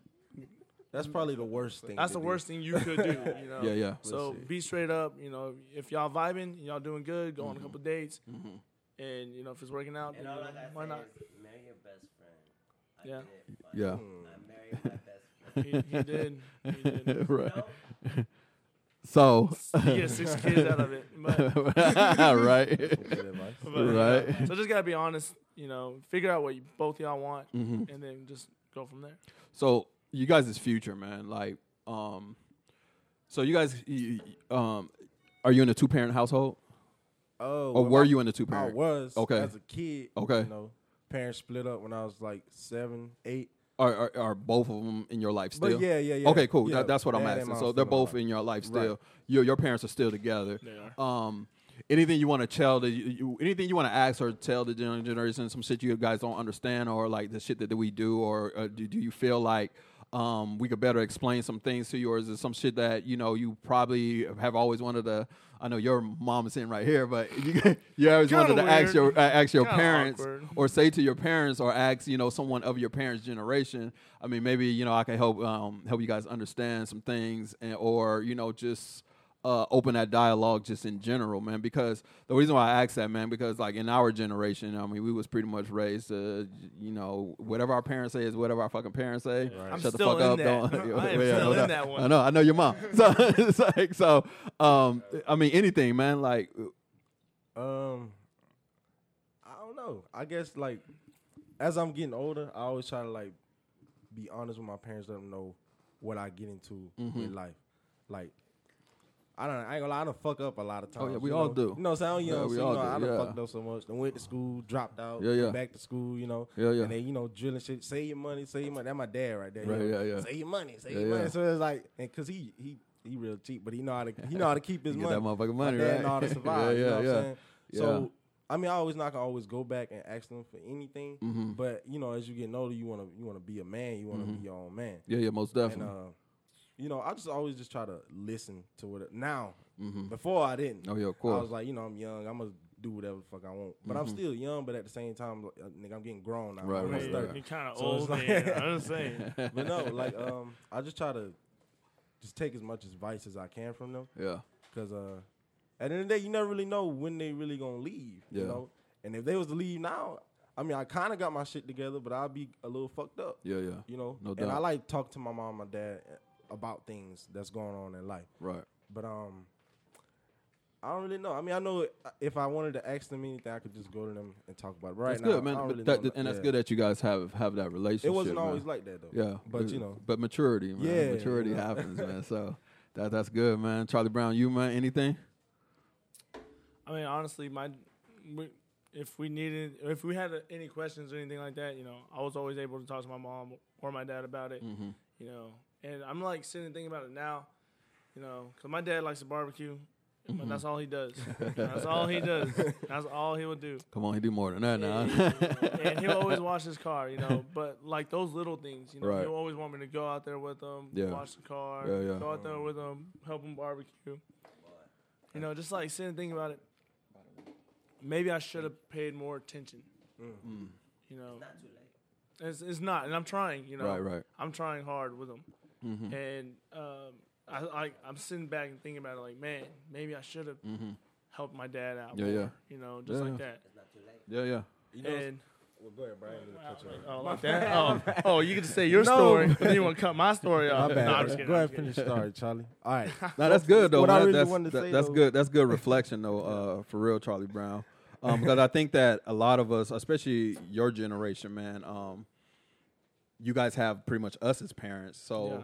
That's probably the worst thing. That's to the do. worst thing you could do. You know. Yeah, yeah. So be straight up. You know, if y'all vibing, y'all doing good, go on Mm-hmm. a couple dates, and you know if it's working out, then, And you know, I why say not? is marry your best friend. I Yeah. did yeah. I married my best friend. He, he did. He did. right. So, He gets six kids out of it. But, right. But, you know, Right. so just gotta be honest. You know, figure out what you, both y'all want, Mm-hmm. and then just go from there. So you guys' future, man. Like, um, so you guys, you, you- um, are you in a two parent household? Oh, or well, were my- you in a two parent? I parent? was. Okay. As a kid. Okay. You know, parents split up when I was like seven, eight. Are, are are both of them in your life still? But yeah, yeah, yeah. Okay, cool. Yeah, That, that's what I'm asking. So they're both in your life Right. still. Your your parents are still together. They are. Um, anything you want to tell the you, you- anything you want to ask or tell the gen- generation some shit you guys don't understand or like the shit that, that we do or uh, do, do you feel like um, we could better explain some things to you or is it some shit that you know you probably have always wanted to I know your mom is sitting right here but you, you always Kinda wanted to ask your uh, ask your Kinda parents awkward. or say to your parents or ask you know someone of your parents generation I mean maybe you know I can help um, help you guys understand some things and or you know just uh, open that dialogue just in general, man. Because the reason why I ask that, man, because like in our generation, I mean, we was pretty much raised, to, you know, whatever our parents say is whatever our fucking parents say. I'm Shut the fuck in up, that. don't. I am Yeah, still no in doubt. that one. I know, I know your mom. So it's like, so, um, I mean, anything, man. Like, Um, I don't know. I guess like as I'm getting older, I always try to like be honest with my parents, let them know what I get into Mm-hmm. with life. Like I don't. I ain't gonna lie. I done fuck up a lot of times. Oh, yeah, we all know? do. You know, what I'm saying? Yeah, we so, you all know, do, I done yeah. fucked up so much. Then went to school, dropped out, Yeah, yeah. back to school. You know, Yeah, yeah. And then you know, drilling shit. Save your money, save your money. That my dad right there. Right, know? yeah, yeah. Save your money, save Yeah, your yeah. money. So it's like, and cause he he he real cheap, but he know how to he know how to keep his money. that motherfucking money, my dad right? know how to survive. Yeah, you know yeah, what I'm yeah. saying? Yeah. So I mean, I always not gonna always go back and ask them for anything. Mhm. But you know, as you get older, you wanna you wanna be a man. You wanna Mhm. be your own man. yeah, yeah, most And definitely. uh, you know, I just always just try to listen to what it, now. Mhm. Before I didn't. Oh, yeah, of course. I was like, you know, I'm young. I'm gonna do whatever the fuck I want. But Mhm. I'm still young. But at the same time, like, uh, nigga, I'm getting grown now. Right, I'm right, right. You're kind of So old, like- man. I'm just saying. But no, like, um, I just try to just take as much advice as I can from them. yeah, Cause uh, at the end of the day, you never really know when they really gonna leave. Yeah. You know, and if they was to leave now, I mean, I kind of got my shit together, but I'll be a little fucked up. yeah, yeah. You know, No and. I like talk to my mom, and my dad about things that's going on in life. Right. But um, I don't really know. I mean, I know if I wanted to ask them anything, I could just go to them and talk about it. But right that's now, good, man. I don't really that- know and that's yeah. good that you guys have have that relationship. It wasn't man. always like that though. Yeah, but you know, but maturity, man. Yeah, maturity you know. happens, man. So that that's good, man. Charlie Brown, you man, anything? I mean, honestly, my we, if we needed, if we had any questions or anything like that, you know, I was always able to talk to my mom or my dad about it. Mm-hmm. You know, and I'm like sitting and thinking about it now. You know, because my dad likes to barbecue. Mm-hmm. But that's all he does. that's all he does. That's all he would do. Come on, he do more than that now. and he'll always wash his car, you know. But like those little things, you know, Right. he'll always want me to go out there with him, Yeah. wash the car, Yeah, yeah. go out there with him, help him barbecue. You know, just like sitting and thinking about it. Maybe I should have paid more attention. Mm. You know, Not too late. it's, it's not, and I'm trying. You know, Right, right. I'm trying hard with him, Mm-hmm. and um, I, I I'm sitting back and thinking about it, like, man, maybe I should have Mm-hmm. helped my dad out. Yeah, more, yeah. You know, just Yeah, like yeah. that. It's not too late. Yeah, yeah. you know, And well, go ahead, Brian. I'm gonna cut you off. oh, like that. Oh, oh, you get to say your No. story, but then you want to cut my story off. My bad. No, I'm just kidding. Go ahead I'm and just finish the story, Charlie. All right. No, that's good though. What I really that's wanted to that- say, that's though- good. That's good reflection though, uh, for real, Charlie Brown. Um, because I think that a lot of us, especially your generation, man, um, you guys have pretty much us as parents. So Yeah.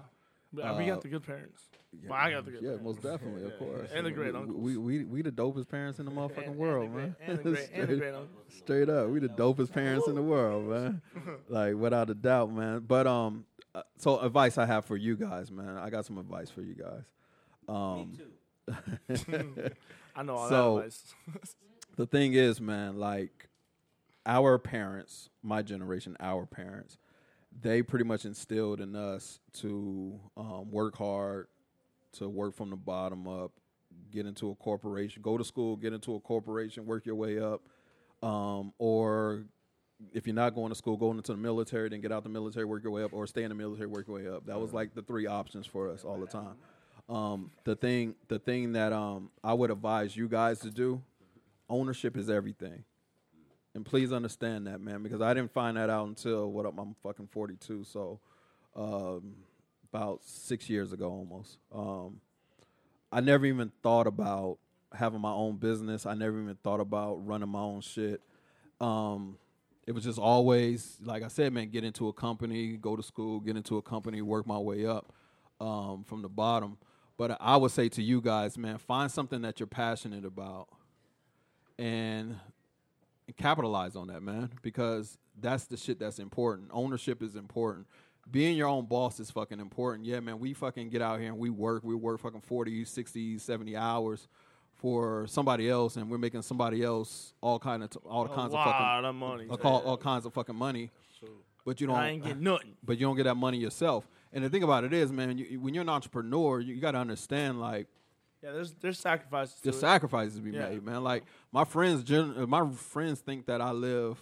But we uh, got the good parents. Well, I got the good yeah, parents. most definitely, of Yeah, course, and the great We- uncles. We we we the dopest parents in the motherfucking And- and world, the great- man. And the great, and the Straight- great uncles. Straight up, we the dopest parents in the world, man. like without a doubt, man. But um, uh, so advice I have for you guys, man. I got some advice for you guys. Um, Me too. I know all So- that advice. the thing is, man, like our parents, my generation, our parents, they pretty much instilled in us to um, work hard, to work from the bottom up, get into a corporation, go to school, get into a corporation, work your way up, um, or if you're not going to school, going into the military, then get out the military, work your way up, or stay in the military, work your way up. That was like the three options for us all the time. Um, the thing, the thing that um, I would advise you guys to do, ownership is everything. And please understand that, man, because I didn't find that out until what I'm, I'm fucking 42, so um, about six years ago almost. Um, I never even thought about having my own business. I never even thought about running my own shit. Um, it was just always, like I said, man, get into a company, go to school, get into a company, work my way up um, from the bottom. But I would say to you guys, man, find something that you're passionate about and capitalize on that, man, because that's the shit that's important. Ownership is important. Being your own boss is fucking important. Yeah, man, we fucking get out here and we work. We work fucking 40, 60, 70 hours for somebody else and we're making somebody else all kind of t- all A kinds of fucking of money. all, all, all kinds of fucking money. But you don't I ain't getting nothing. but you don't get that money yourself. And the thing about it is, man, you, when you're an entrepreneur, you, you got to understand like Yeah, there's there's sacrifices. To there's sacrifices to be Yeah. made, man. Like my friends, gen- uh, my friends think that I live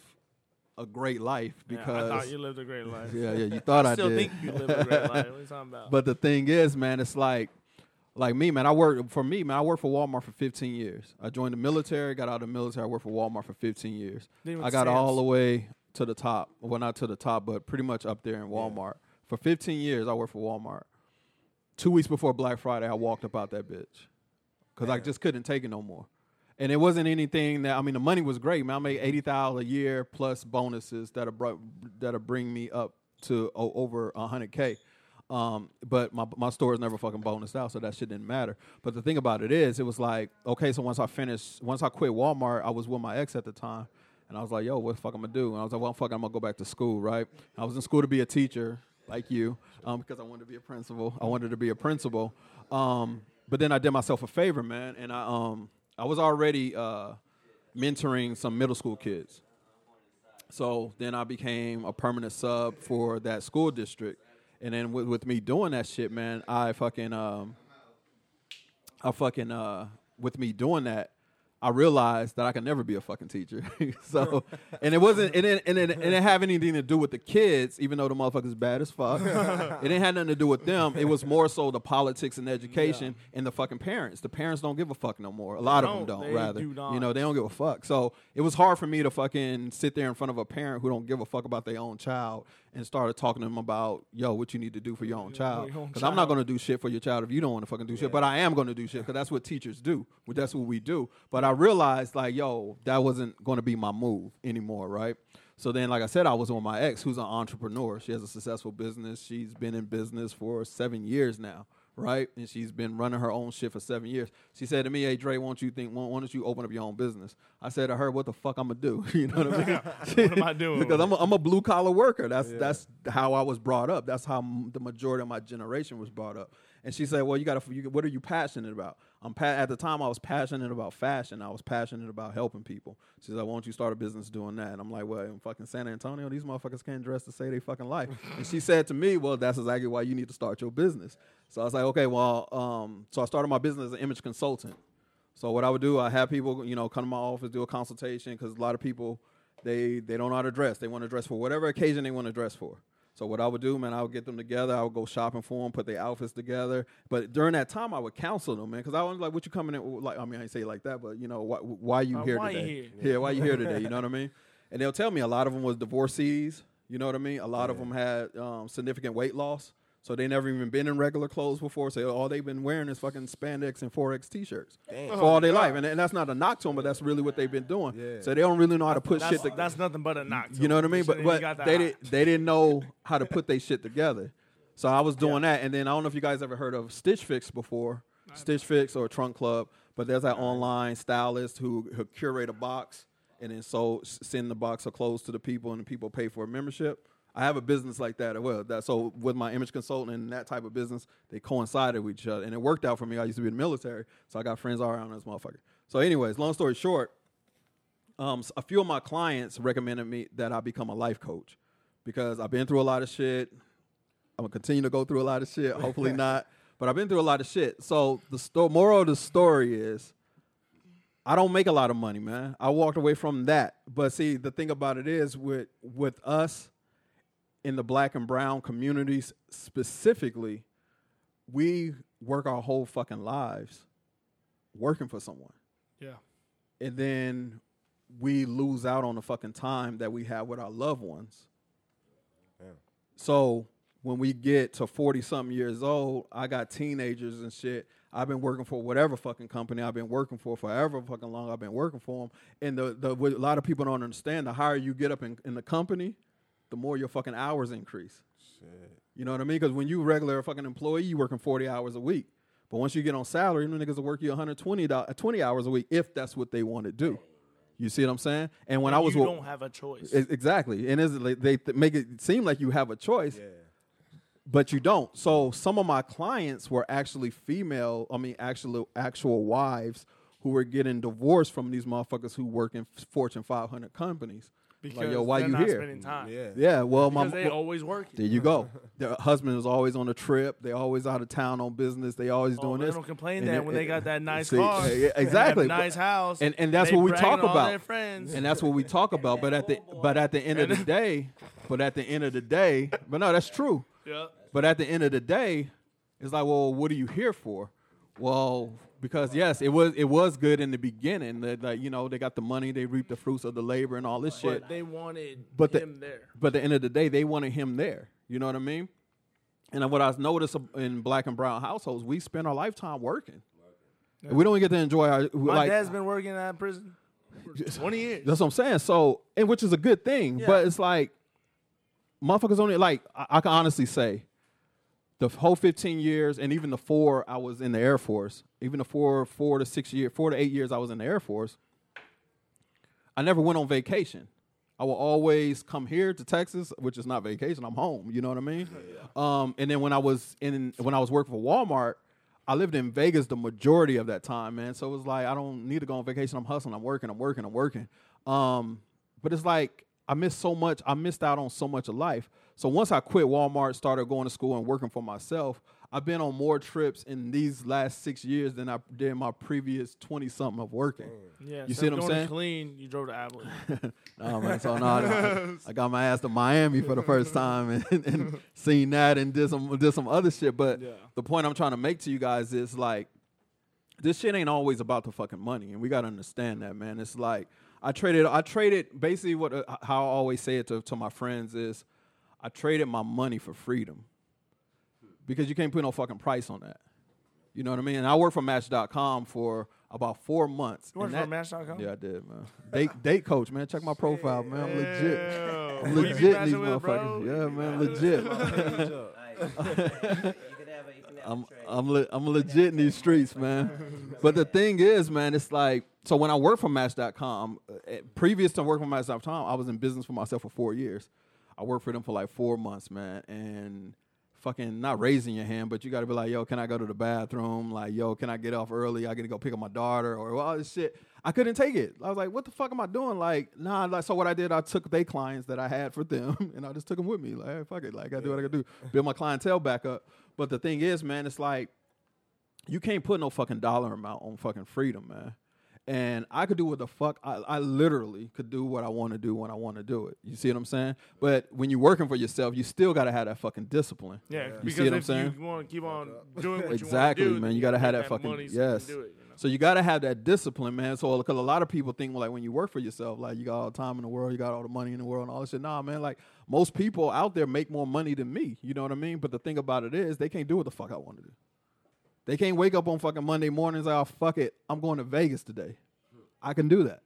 a great life Yeah, because I thought you lived a great life. yeah, yeah, you thought I, did. still did. think you live a great life. What are you talking about? But the thing is, man, it's like, like me, man. I work for me, man. I worked for Walmart for 15 years. I joined the military, got out of the military. I worked for Walmart for 15 years. I got all the way to the top. Well, not to the top, but pretty much up there in Walmart. For 15 years, I worked for Walmart. Two weeks before Black Friday, I walked up out that bitch because I just couldn't take it no more. And it wasn't anything that I mean. The money was great, man. I made eighty thousand a year plus bonuses that'll br- that'll bring me up to o- over hundred k. Um, but my my store is never fucking bonus out, so that shit didn't matter. But the thing about it is, it was like okay, so once I finished, once I quit Walmart, I was with my ex at the time, and I was like, yo, what the fuck I'm gonna do? And I was like, well, fuck, I'm gonna go back to school, right? I was in school to be a teacher, like you, um, because I wanted to be a principal. I wanted to be a principal. Um, but then I did myself a favor, man, and I um I was already uh, mentoring some middle school kids. So then I became a permanent sub for that school district, and then with, with me doing that shit, man, I fucking um, I fucking uh, with me doing that, I realized that I could never be a fucking teacher. so, and it wasn't, and it, and it, and it didn't have anything to do with the kids, even though the motherfuckers bad as fuck. it didn't have nothing to do with them. It was more so the politics and education and the fucking parents. The parents don't give a fuck no more. A lot of them don't. don't. They rather, do you know, they don't give a fuck. So it was hard for me to fucking sit there in front of a parent who don't give a fuck about their own child and started talking to them about, yo, what you need to do for your own child. Because I'm not going to do shit for your child if you don't want to fucking do shit. But I am going to do shit because that's what teachers do. Well, That's what we do. But I realized, like, yo, that wasn't going to be my move anymore, right? So then, like I said, I was with my ex, who's an entrepreneur. She has a successful business. She's been in business for seven years now, right? And she's been running her own shit for seven years. She said to me, "Hey, Dre, why don't you think? Why why don't you open up your own business?" I said to her, "What the fuck I'm gonna do? you know what I mean? What am I doing because I'm a, I'm a blue collar worker. That's that's how I was brought up. That's how m- the majority of my generation was brought up. And she said, "Well, you got to. You, what are you passionate about?" I'm pa- at the time I was passionate about fashion. I was passionate about helping people. She's like, "Why don't you start a business doing that?" And I'm like, "Well, in fucking San Antonio, these motherfuckers can't dress to say they fucking life." and she said to me, "Well, that's exactly why you need to start your business." So I was like, "Okay, well," um, so I started my business as an image consultant. So what I would do, I have people, you know, come to my office, do a consultation because a lot of people, they they don't know how to dress. They want to dress for whatever occasion they want to dress for. So what I would do, man, I would get them together. I would go shopping for them, put their outfits together. But during that time, I would counsel them, man, because I was like, "What you coming in?" Like, I mean, I ain't say it like that, but you know, why, why you Uh, here why you today? here? Yeah, why you here today? You know what I mean? And they'll tell me a lot of them was divorcees. You know what I mean? A lot of them had um, significant weight loss. So they never even been in regular clothes before. So all they've been wearing is fucking spandex and 4X t-shirts oh, for all their life. And, and that's not a knock to them, but that's really what they've been doing. Yeah. So they don't really know how to put That's, shit together. that's nothing but a knock. to You know what I mean? But but even got that they high. did they didn't know how to put their shit together. So I was doing that, and then I don't know if you guys ever heard of Stitch Fix before, Stitch Fix or Trunk Club, but there's that online stylist who, who curate a box and then so send the box of clothes to the people, and the people pay for a membership. I have a business like that as well. That so with my image consultant and that type of business, they coincided with each other, and it worked out for me. I used to be in the military, so I got friends all around this motherfucker. So, anyways, long story short, um, a few of my clients recommended me that I become a life coach because I've been through a lot of shit. I'm gonna continue to go through a lot of shit. Hopefully not, but I've been through a lot of shit. So the sto- moral of the story is, I don't make a lot of money, man. I walked away from that. But see, the thing about it is with with us in the black and brown communities specifically, we work our whole fucking lives working for someone Yeah. and then we lose out on the fucking time that we have with our loved ones. Damn. So when we get to 40 something years old, I got teenagers and shit. I've been working for whatever fucking company I've been working for forever fucking long. I've been working for them. And the, the what a lot of people don't understand, the higher you get up in, in the company, the more your fucking hours increase. Shit. You know what I mean? Because when you regular fucking employee, you working 40 hours a week. But once you get on salary, them niggas will work you 120 do- uh, 20 hours a week if that's what they want to do. You see what I'm saying? And when And I was you don't have a choice. Exactly, and like they th- make it seem like you have a choice, Yeah. but you don't. So some of my clients were actually female. I mean, actual actual wives who were getting divorced from these motherfuckers who work in Fortune 500 companies. Because like, yo, why they're you not here? spending time. Yeah. Yeah, well, my Because they always working. there you go. Their husband is always on a trip. They're always out of town on business. They always Oh, doing they this. don't complain And that it- when they got that nice see, car, yeah, they exactly. have a nice house, And- and that's they what we talk all about. Their friends. and that's what we talk about. But at the but at the end of the day, but at the end of the day, but no, that's true. yeah. But at the end of the day, it's like, well, what are you here for? Well, because yes, it was it was good in the beginning. That like you know they got the money, they reap the fruits of the labor and all this shit. But they wanted But the- there. But at the end of the day, they wanted him there. You know what I mean? And what I've noticed in black and brown households, we spend our lifetime working. And we don't get to enjoy our My like. dad's been working at prison for 20 years. That's what I'm saying. So, and which is a good thing, Yeah. but it's like motherfuckers only like I, I can honestly say the whole 15 years and even the four I was in the Air Force, even the four four to six year, four to eight years I was in the Air Force, I never went on vacation. I will always come here to Texas, which is not vacation. I'm home. You know what I mean? Um, and then when I was in when I was working for Walmart, I lived in Vegas the majority of that time, man. So it was like I don't need to go on vacation. I'm hustling. I'm working. I'm working. I'm working. Um, but it's like I missed so much. I missed out on so much of life. So once I quit Walmart, started going to school and working for myself, I've been on more trips in these last six years than I did in my previous twenty something of working. Yeah, You see what I'm saying? Clean, you drove to Abilene. No man, so no, I, I got my ass to Miami for the first time and, and seen that and did some did some other shit. But Yeah. the point I'm trying to make to you guys is like, this shit ain't always about the fucking money, and we gotta understand that, man. It's like I traded, I traded basically what uh, how I always say it to to my friends is, I traded my money for freedom, because you can't put no fucking price on that. You know what I mean? And I worked for Match.com for about four months. You worked and for that- Match.com? Yeah, I did, man. Date date coach, man. Check my profile, man. I'm legit. Damn. I'm Who you be legit these matching with, bro? motherfuckers. Yeah, man, legit. Like, you could have a, you could have I'm. I'm le- I'm legit in these streets, man. But the thing is, man, it's like so when I worked for Match.com, uh, eh, previous to working for Match.com, I was in business for myself for four years. I worked for them for like four months, man, and fucking not raising your hand, but you got to be like, yo, can I go to the bathroom? Like, yo, can I get off early? I got to go pick up my daughter or all this shit. I couldn't take it. I was like, what the fuck am I doing? Like, nah. Like, so what I did, I took they clients that I had for them, and I just took them with me. Like, hey, fuck it. Like, I do what I gotta do, build my clientele back up. But the thing is, man, it's like you can't put no fucking dollar amount on fucking freedom, man. And I could do what the fuck I, I literally could do what I want to do when I want to do it. You see what I'm saying? But when you're working for yourself, you still got to have that fucking discipline. Yeah, You because see what I'm saying? you want to keep on doing what Exactly, you want to do, man. You gotta have that fucking- money so you can yes. do it, you know? So you got to have that discipline, man. So because a lot of people think like when you work for yourself, like you got all the time in the world, you got all the money in the world, and all this shit. Nah, man. Like most people out there make more money than me. You know what I mean? But the thing about it is, they can't do what the fuck I want to do. They can't wake up on fucking Monday mornings. Like, oh fuck it, I'm going to Vegas today. I can do that.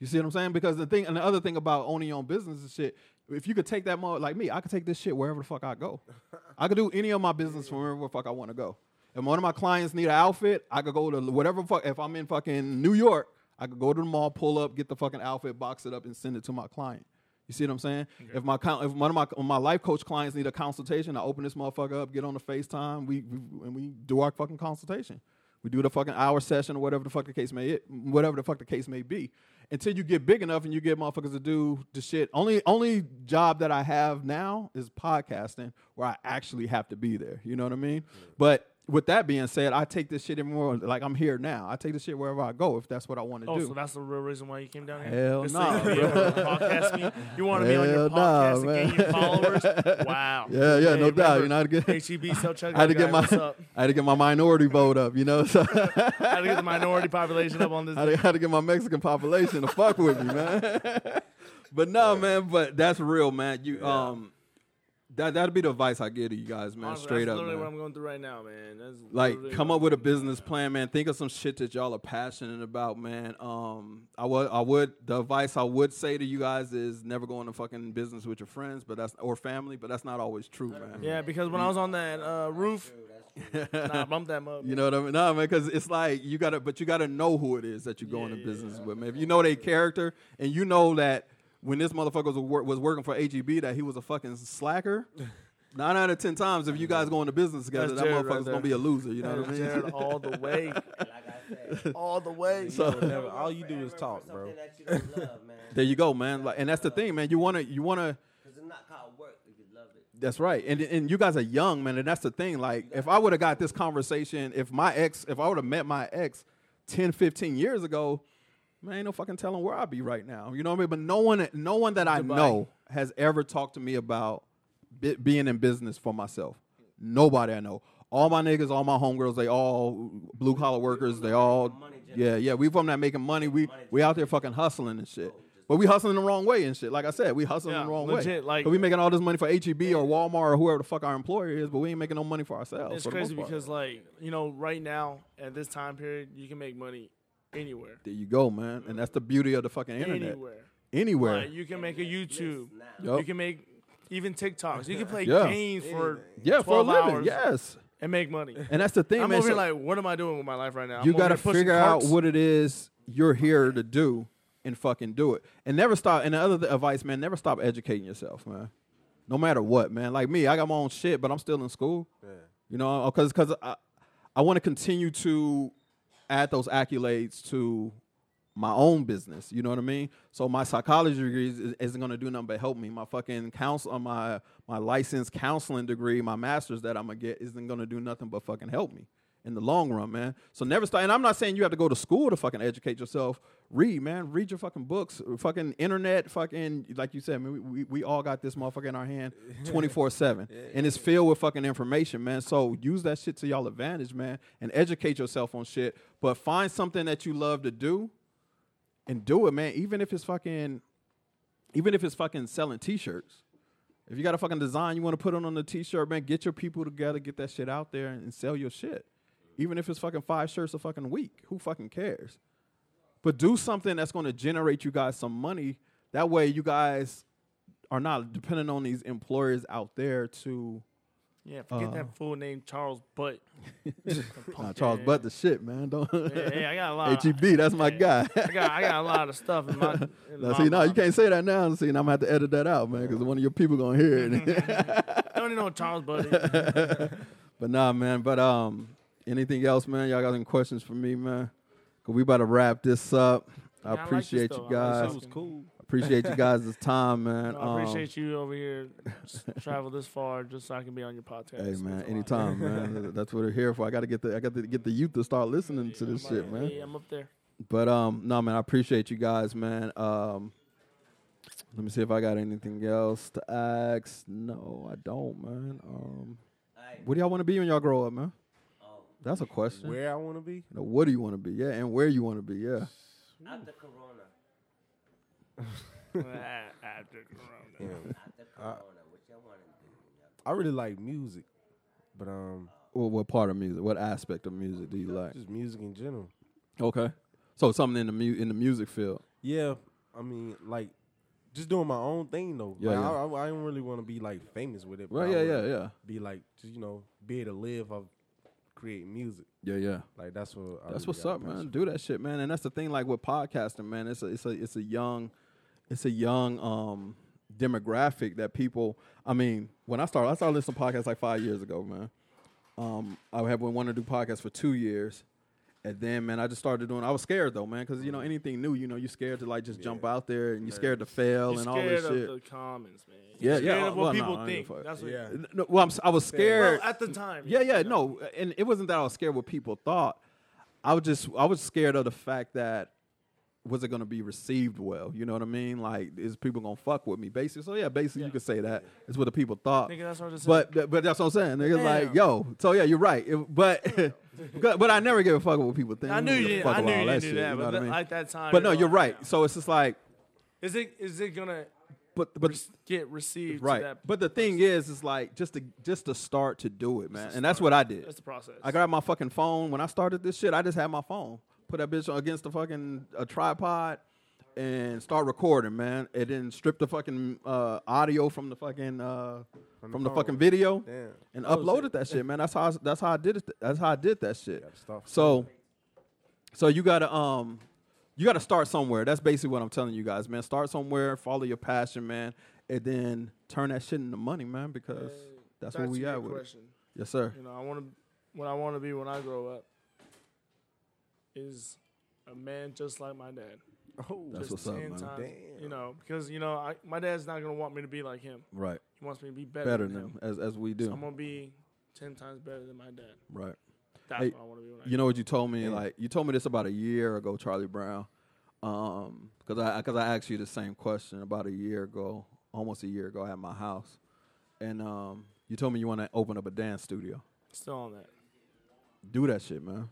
You see what I'm saying? Because the thing and the other thing about owning your own business and shit, if you could take that mo like me, I could take this shit wherever the fuck I go. I could do any of my business from wherever the fuck I want to go. If one of my clients need an outfit, I could go to whatever fuck. If I'm in fucking New York, I could go to the mall, pull up, get the fucking outfit, box it up, and send it to my client. You see what I'm saying? If my if one of my my life coach clients need a consultation, I open this motherfucker up, get on the FaceTime, we, we and we do our fucking consultation. We do the fucking hour session or whatever the fuck the case may it, whatever the fuck the case may be. Until you get big enough and you get motherfuckers to do the shit. Only only job that I have now is podcasting, where I actually have to be there. You know what I mean? But with that being said, I take this shit everywhere. Like I'm here now. I take this shit wherever I go if that's what I want to do. Oh, do. so that's the real reason why you came down here? Hell so nah, you could be podcast me? You want to be on your Hell nah, podcast and gain man. followers? Wow. Yeah, yeah, no doubt. You know, I had to get, HEB so check I had to guy, get my? I had to get my minority vote up. You know, so I had to get the minority population up on this. I had to, had to get my Mexican population to fuck with me, man. but no, man. But that's real, man. You um, that that'd be the advice I give to you guys, man. Honestly, straight that's up, literally man. what I'm going through right now, man. That's like come up with a business right plan man think of some shit that y'all are passionate about man um i would i would the advice i would say to you guys is never go into fucking business with your friends but that's or family but that's not always true man. Yeah, because when I was on that uh, roof, nah, bump that mug. you know what i mean no man because it's like you gotta but you gotta know who it is that you go Yeah, into yeah, business with man if you know their character and you know that when this motherfucker was, wor- was working for HEB that he was a fucking slacker Nine out of ten times, if you guys go into business together, That's that Jarrod motherfucker's right gonna be a loser. You know what I is mean? Jarrod all the way, Like I said, all the way. So- Never- all you do is talk, bro. That you don't love, man. There you go, man. Like, and that's the thing, man. You wanna, you wanna. Because it's not called work if you love it. That's right. And and you guys are young, man. And that's the thing. Like, if I would have got this conversation, if my ex, if I would have met my ex 10, 15 years ago, man, ain't no fucking telling where I'd be right now. You know what I mean? But no one, no one that I Dubai. know has ever talked to me about bi- being in business for myself. Nobody I know. All my niggas, all my homegirls, they all blue collar workers. They all, yeah, yeah. We from that making money. We we out there fucking hustling and shit. But we hustling the wrong way and shit. Like I said, we hustling Yeah, the wrong way. legit, like- But we making all this money for HEB or Walmart or whoever the fuck our employer is, but we ain't making no money for ourselves. It's for crazy because, like, you know, right now at this time period, you can make money anywhere, there you go, man. And that's the beauty of the fucking internet. anywhere. Anywhere. Like, you can make a YouTube. Yup. You can make even TikToks. You can play Yeah. games for yeah, for a living. hours yes. and make money. And that's the thing, I'm man. over here So like, what am I doing with my life right now? I'm you got to here pushing figure out what it is you're here to do and fucking do it. And never stop. And the other advice, man, never stop educating yourself, man. No matter what, man. Like me, I got my own shit, but I'm still in school. Yeah. You know, uh, because because I, I want to continue to add those accolades to my own business. You know what I mean? So my psychology degree is, isn't going to do nothing but help me. My fucking counsel, uh, my my licensed counseling degree, my master's that I'm gonna get isn't going to do nothing but fucking help me in the long run, man. So never stop. And I'm not saying you have to go to school to fucking educate yourself. Read, man. Read your fucking books. Fucking internet. Fucking like you said, man. We, we, we all got this motherfucker in our hand, twenty four seven, and it's filled with fucking information, man. So use that shit to y'all advantage, man, and educate yourself on shit. But find something that you love to do, and do it, man. Even if it's fucking, even if it's fucking selling t-shirts. If you got a fucking design you want to put on on the t-shirt, man, get your people together, get that shit out there, and sell your shit. Even if it's fucking five shirts a fucking week, who fucking cares? But do something that's going to generate you guys some money. That way, you guys are not dependent on these employers out there to. Yeah, forget Uh, that full name, Charles Butt. Nah, Charles Yeah. Butt the shit, man. Don't. Yeah, yeah, I got a lot. HEB, that's my yeah. guy. I got, I got a lot of stuff in my. In Now, my see, no, you can't say that now. See, now I'm gonna have to edit that out, man, because one of your people gonna hear it. I don't even know what Charles Butt is. But nah, man. But um, anything else, man? Y'all got any questions for me, man? Cause we about to wrap this up. I Yeah, I like appreciate you guys. this. It was cool. appreciate you guys' time, man. I Um, appreciate you over here s- travel this far just so I can be on your podcast. Hey man, a lot. anytime, man. That's what we're here for. I got to get the I got to get the youth to start listening to this I'm shit, like, man. Hey, I'm up there. But um, no, man, I appreciate you guys, man. Um, let me see if I got anything else to ask. No, I don't, man. Um, what do y'all want to be when y'all grow up, man? That's a question. Where I want to be? You know, what do you want to be? Yeah, and where you want to be? Yeah. after Corona, After Corona. Yeah. after Corona, what y'all want to do? I really like music, but um, Well, what part of music? What aspect of music do you like? just music in general. Okay. So something in the mu- in the music field. Yeah, I mean, like just doing my own thing though. Yeah, like, yeah. I, I, I don't really want to be like famous with it. but Right? Yeah, yeah, yeah, Be like, just you know, be able to live of creating music. yeah, yeah. Like that's what. I That's really what's up, man. Do that shit, man. And that's the thing, like with podcasting, man. It's a it's a it's a young, it's a young um demographic that people. I mean, when I started, I started listening to podcasts like five years ago, man. Um, I have been wanting to do podcasts for two years, and then man, I just started doing. I was scared though, man, because you know mm-hmm. anything new, you know, you're scared to like just jump out there and you're scared to fail You're and all scared this of shit. the comments, man. Yeah, You're yeah, Scared of well, what no, people I think. That's what. Yeah. No, well, I'm, s- I was scared. Well, at the time. Yeah, yeah, you know. no, and it wasn't that I was scared what people thought. I was just I was scared of the fact that was it going to be received well? You know what I mean? Like, is people going to fuck with me? Basically, so yeah, basically Yeah. you could say that is what the people thought. Nigga, that's what I just said. But but that's what I'm saying. Niggas like, yo, so yeah, you're right. It- but but but I never give a fuck what people think. I knew you give a fuck I knew about you all didn't do shit, that. you know But what I mean? like that time. But no, you're you're right. yeah. So it's just like Is it is it gonna but but rec- get received. To right. that, But the thing is, it's like just to just to start to do it, man. And that's what I did. that's the process. I grabbed my fucking phone when I started this shit. I just had my phone, put that bitch against the fucking a tripod, and start recording, man. And then strip the fucking uh, audio from the fucking uh, From from, the the, fucking video, Damn. and Oh, uploaded shit. that shit, man. That's how I, that's how I did it. That's how I did that shit. Gotta start from So, so you gotta um, you gotta start somewhere. That's basically what I'm telling you guys, man. Start somewhere, follow your passion, man, and then turn that shit into money, man. Because Uh, that's to where we answer at your with it. question. Yes, sir. You know, I want to what I want to be when I grow up is a man just like my dad. Oh, That's just what's up, 10 man. times, Damn. You know, because you know, I, my dad's not gonna want me to be like him. Right. He wants me to be better, Better than than him. as as we do. So I'm gonna be ten times better than my dad. right. That's Hey, what I want to be when I You know what you told me? Yeah. Like you told me this about a year ago, Charlie Brown. Um, because I because I asked you the same question about a year ago, almost a year ago at my house, and um, you told me you want to open up a dance studio. Still on that. Do that shit, man.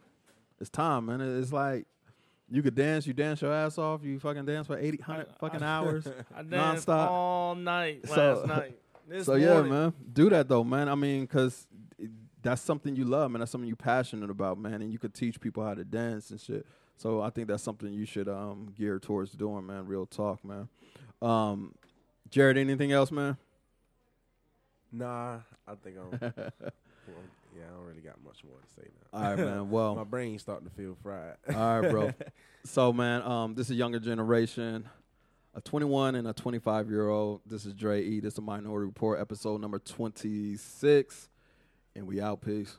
It's time, man. It's like you could dance, you dance your ass off, you fucking dance for 80, 100 I- fucking I- hours. I danced Nonstop. all night last So- night. This so yeah, man, do that though, man. I mean, cause that's something you love, man. That's something you're passionate about, man. And you could teach people how to dance and shit. So I think that's something you should um gear towards doing, man. Real talk, man. Um, Jarrod, anything else, man? Nah, I think I'm. yeah, I don't really got much more to say now. All right, man. Well, my brain's starting to feel fried. all right, bro. So, man, um, this is younger generation, a 21 and a 25 year old. This is Dre E. This is a Minority Report, episode number 26, and we out. Peace.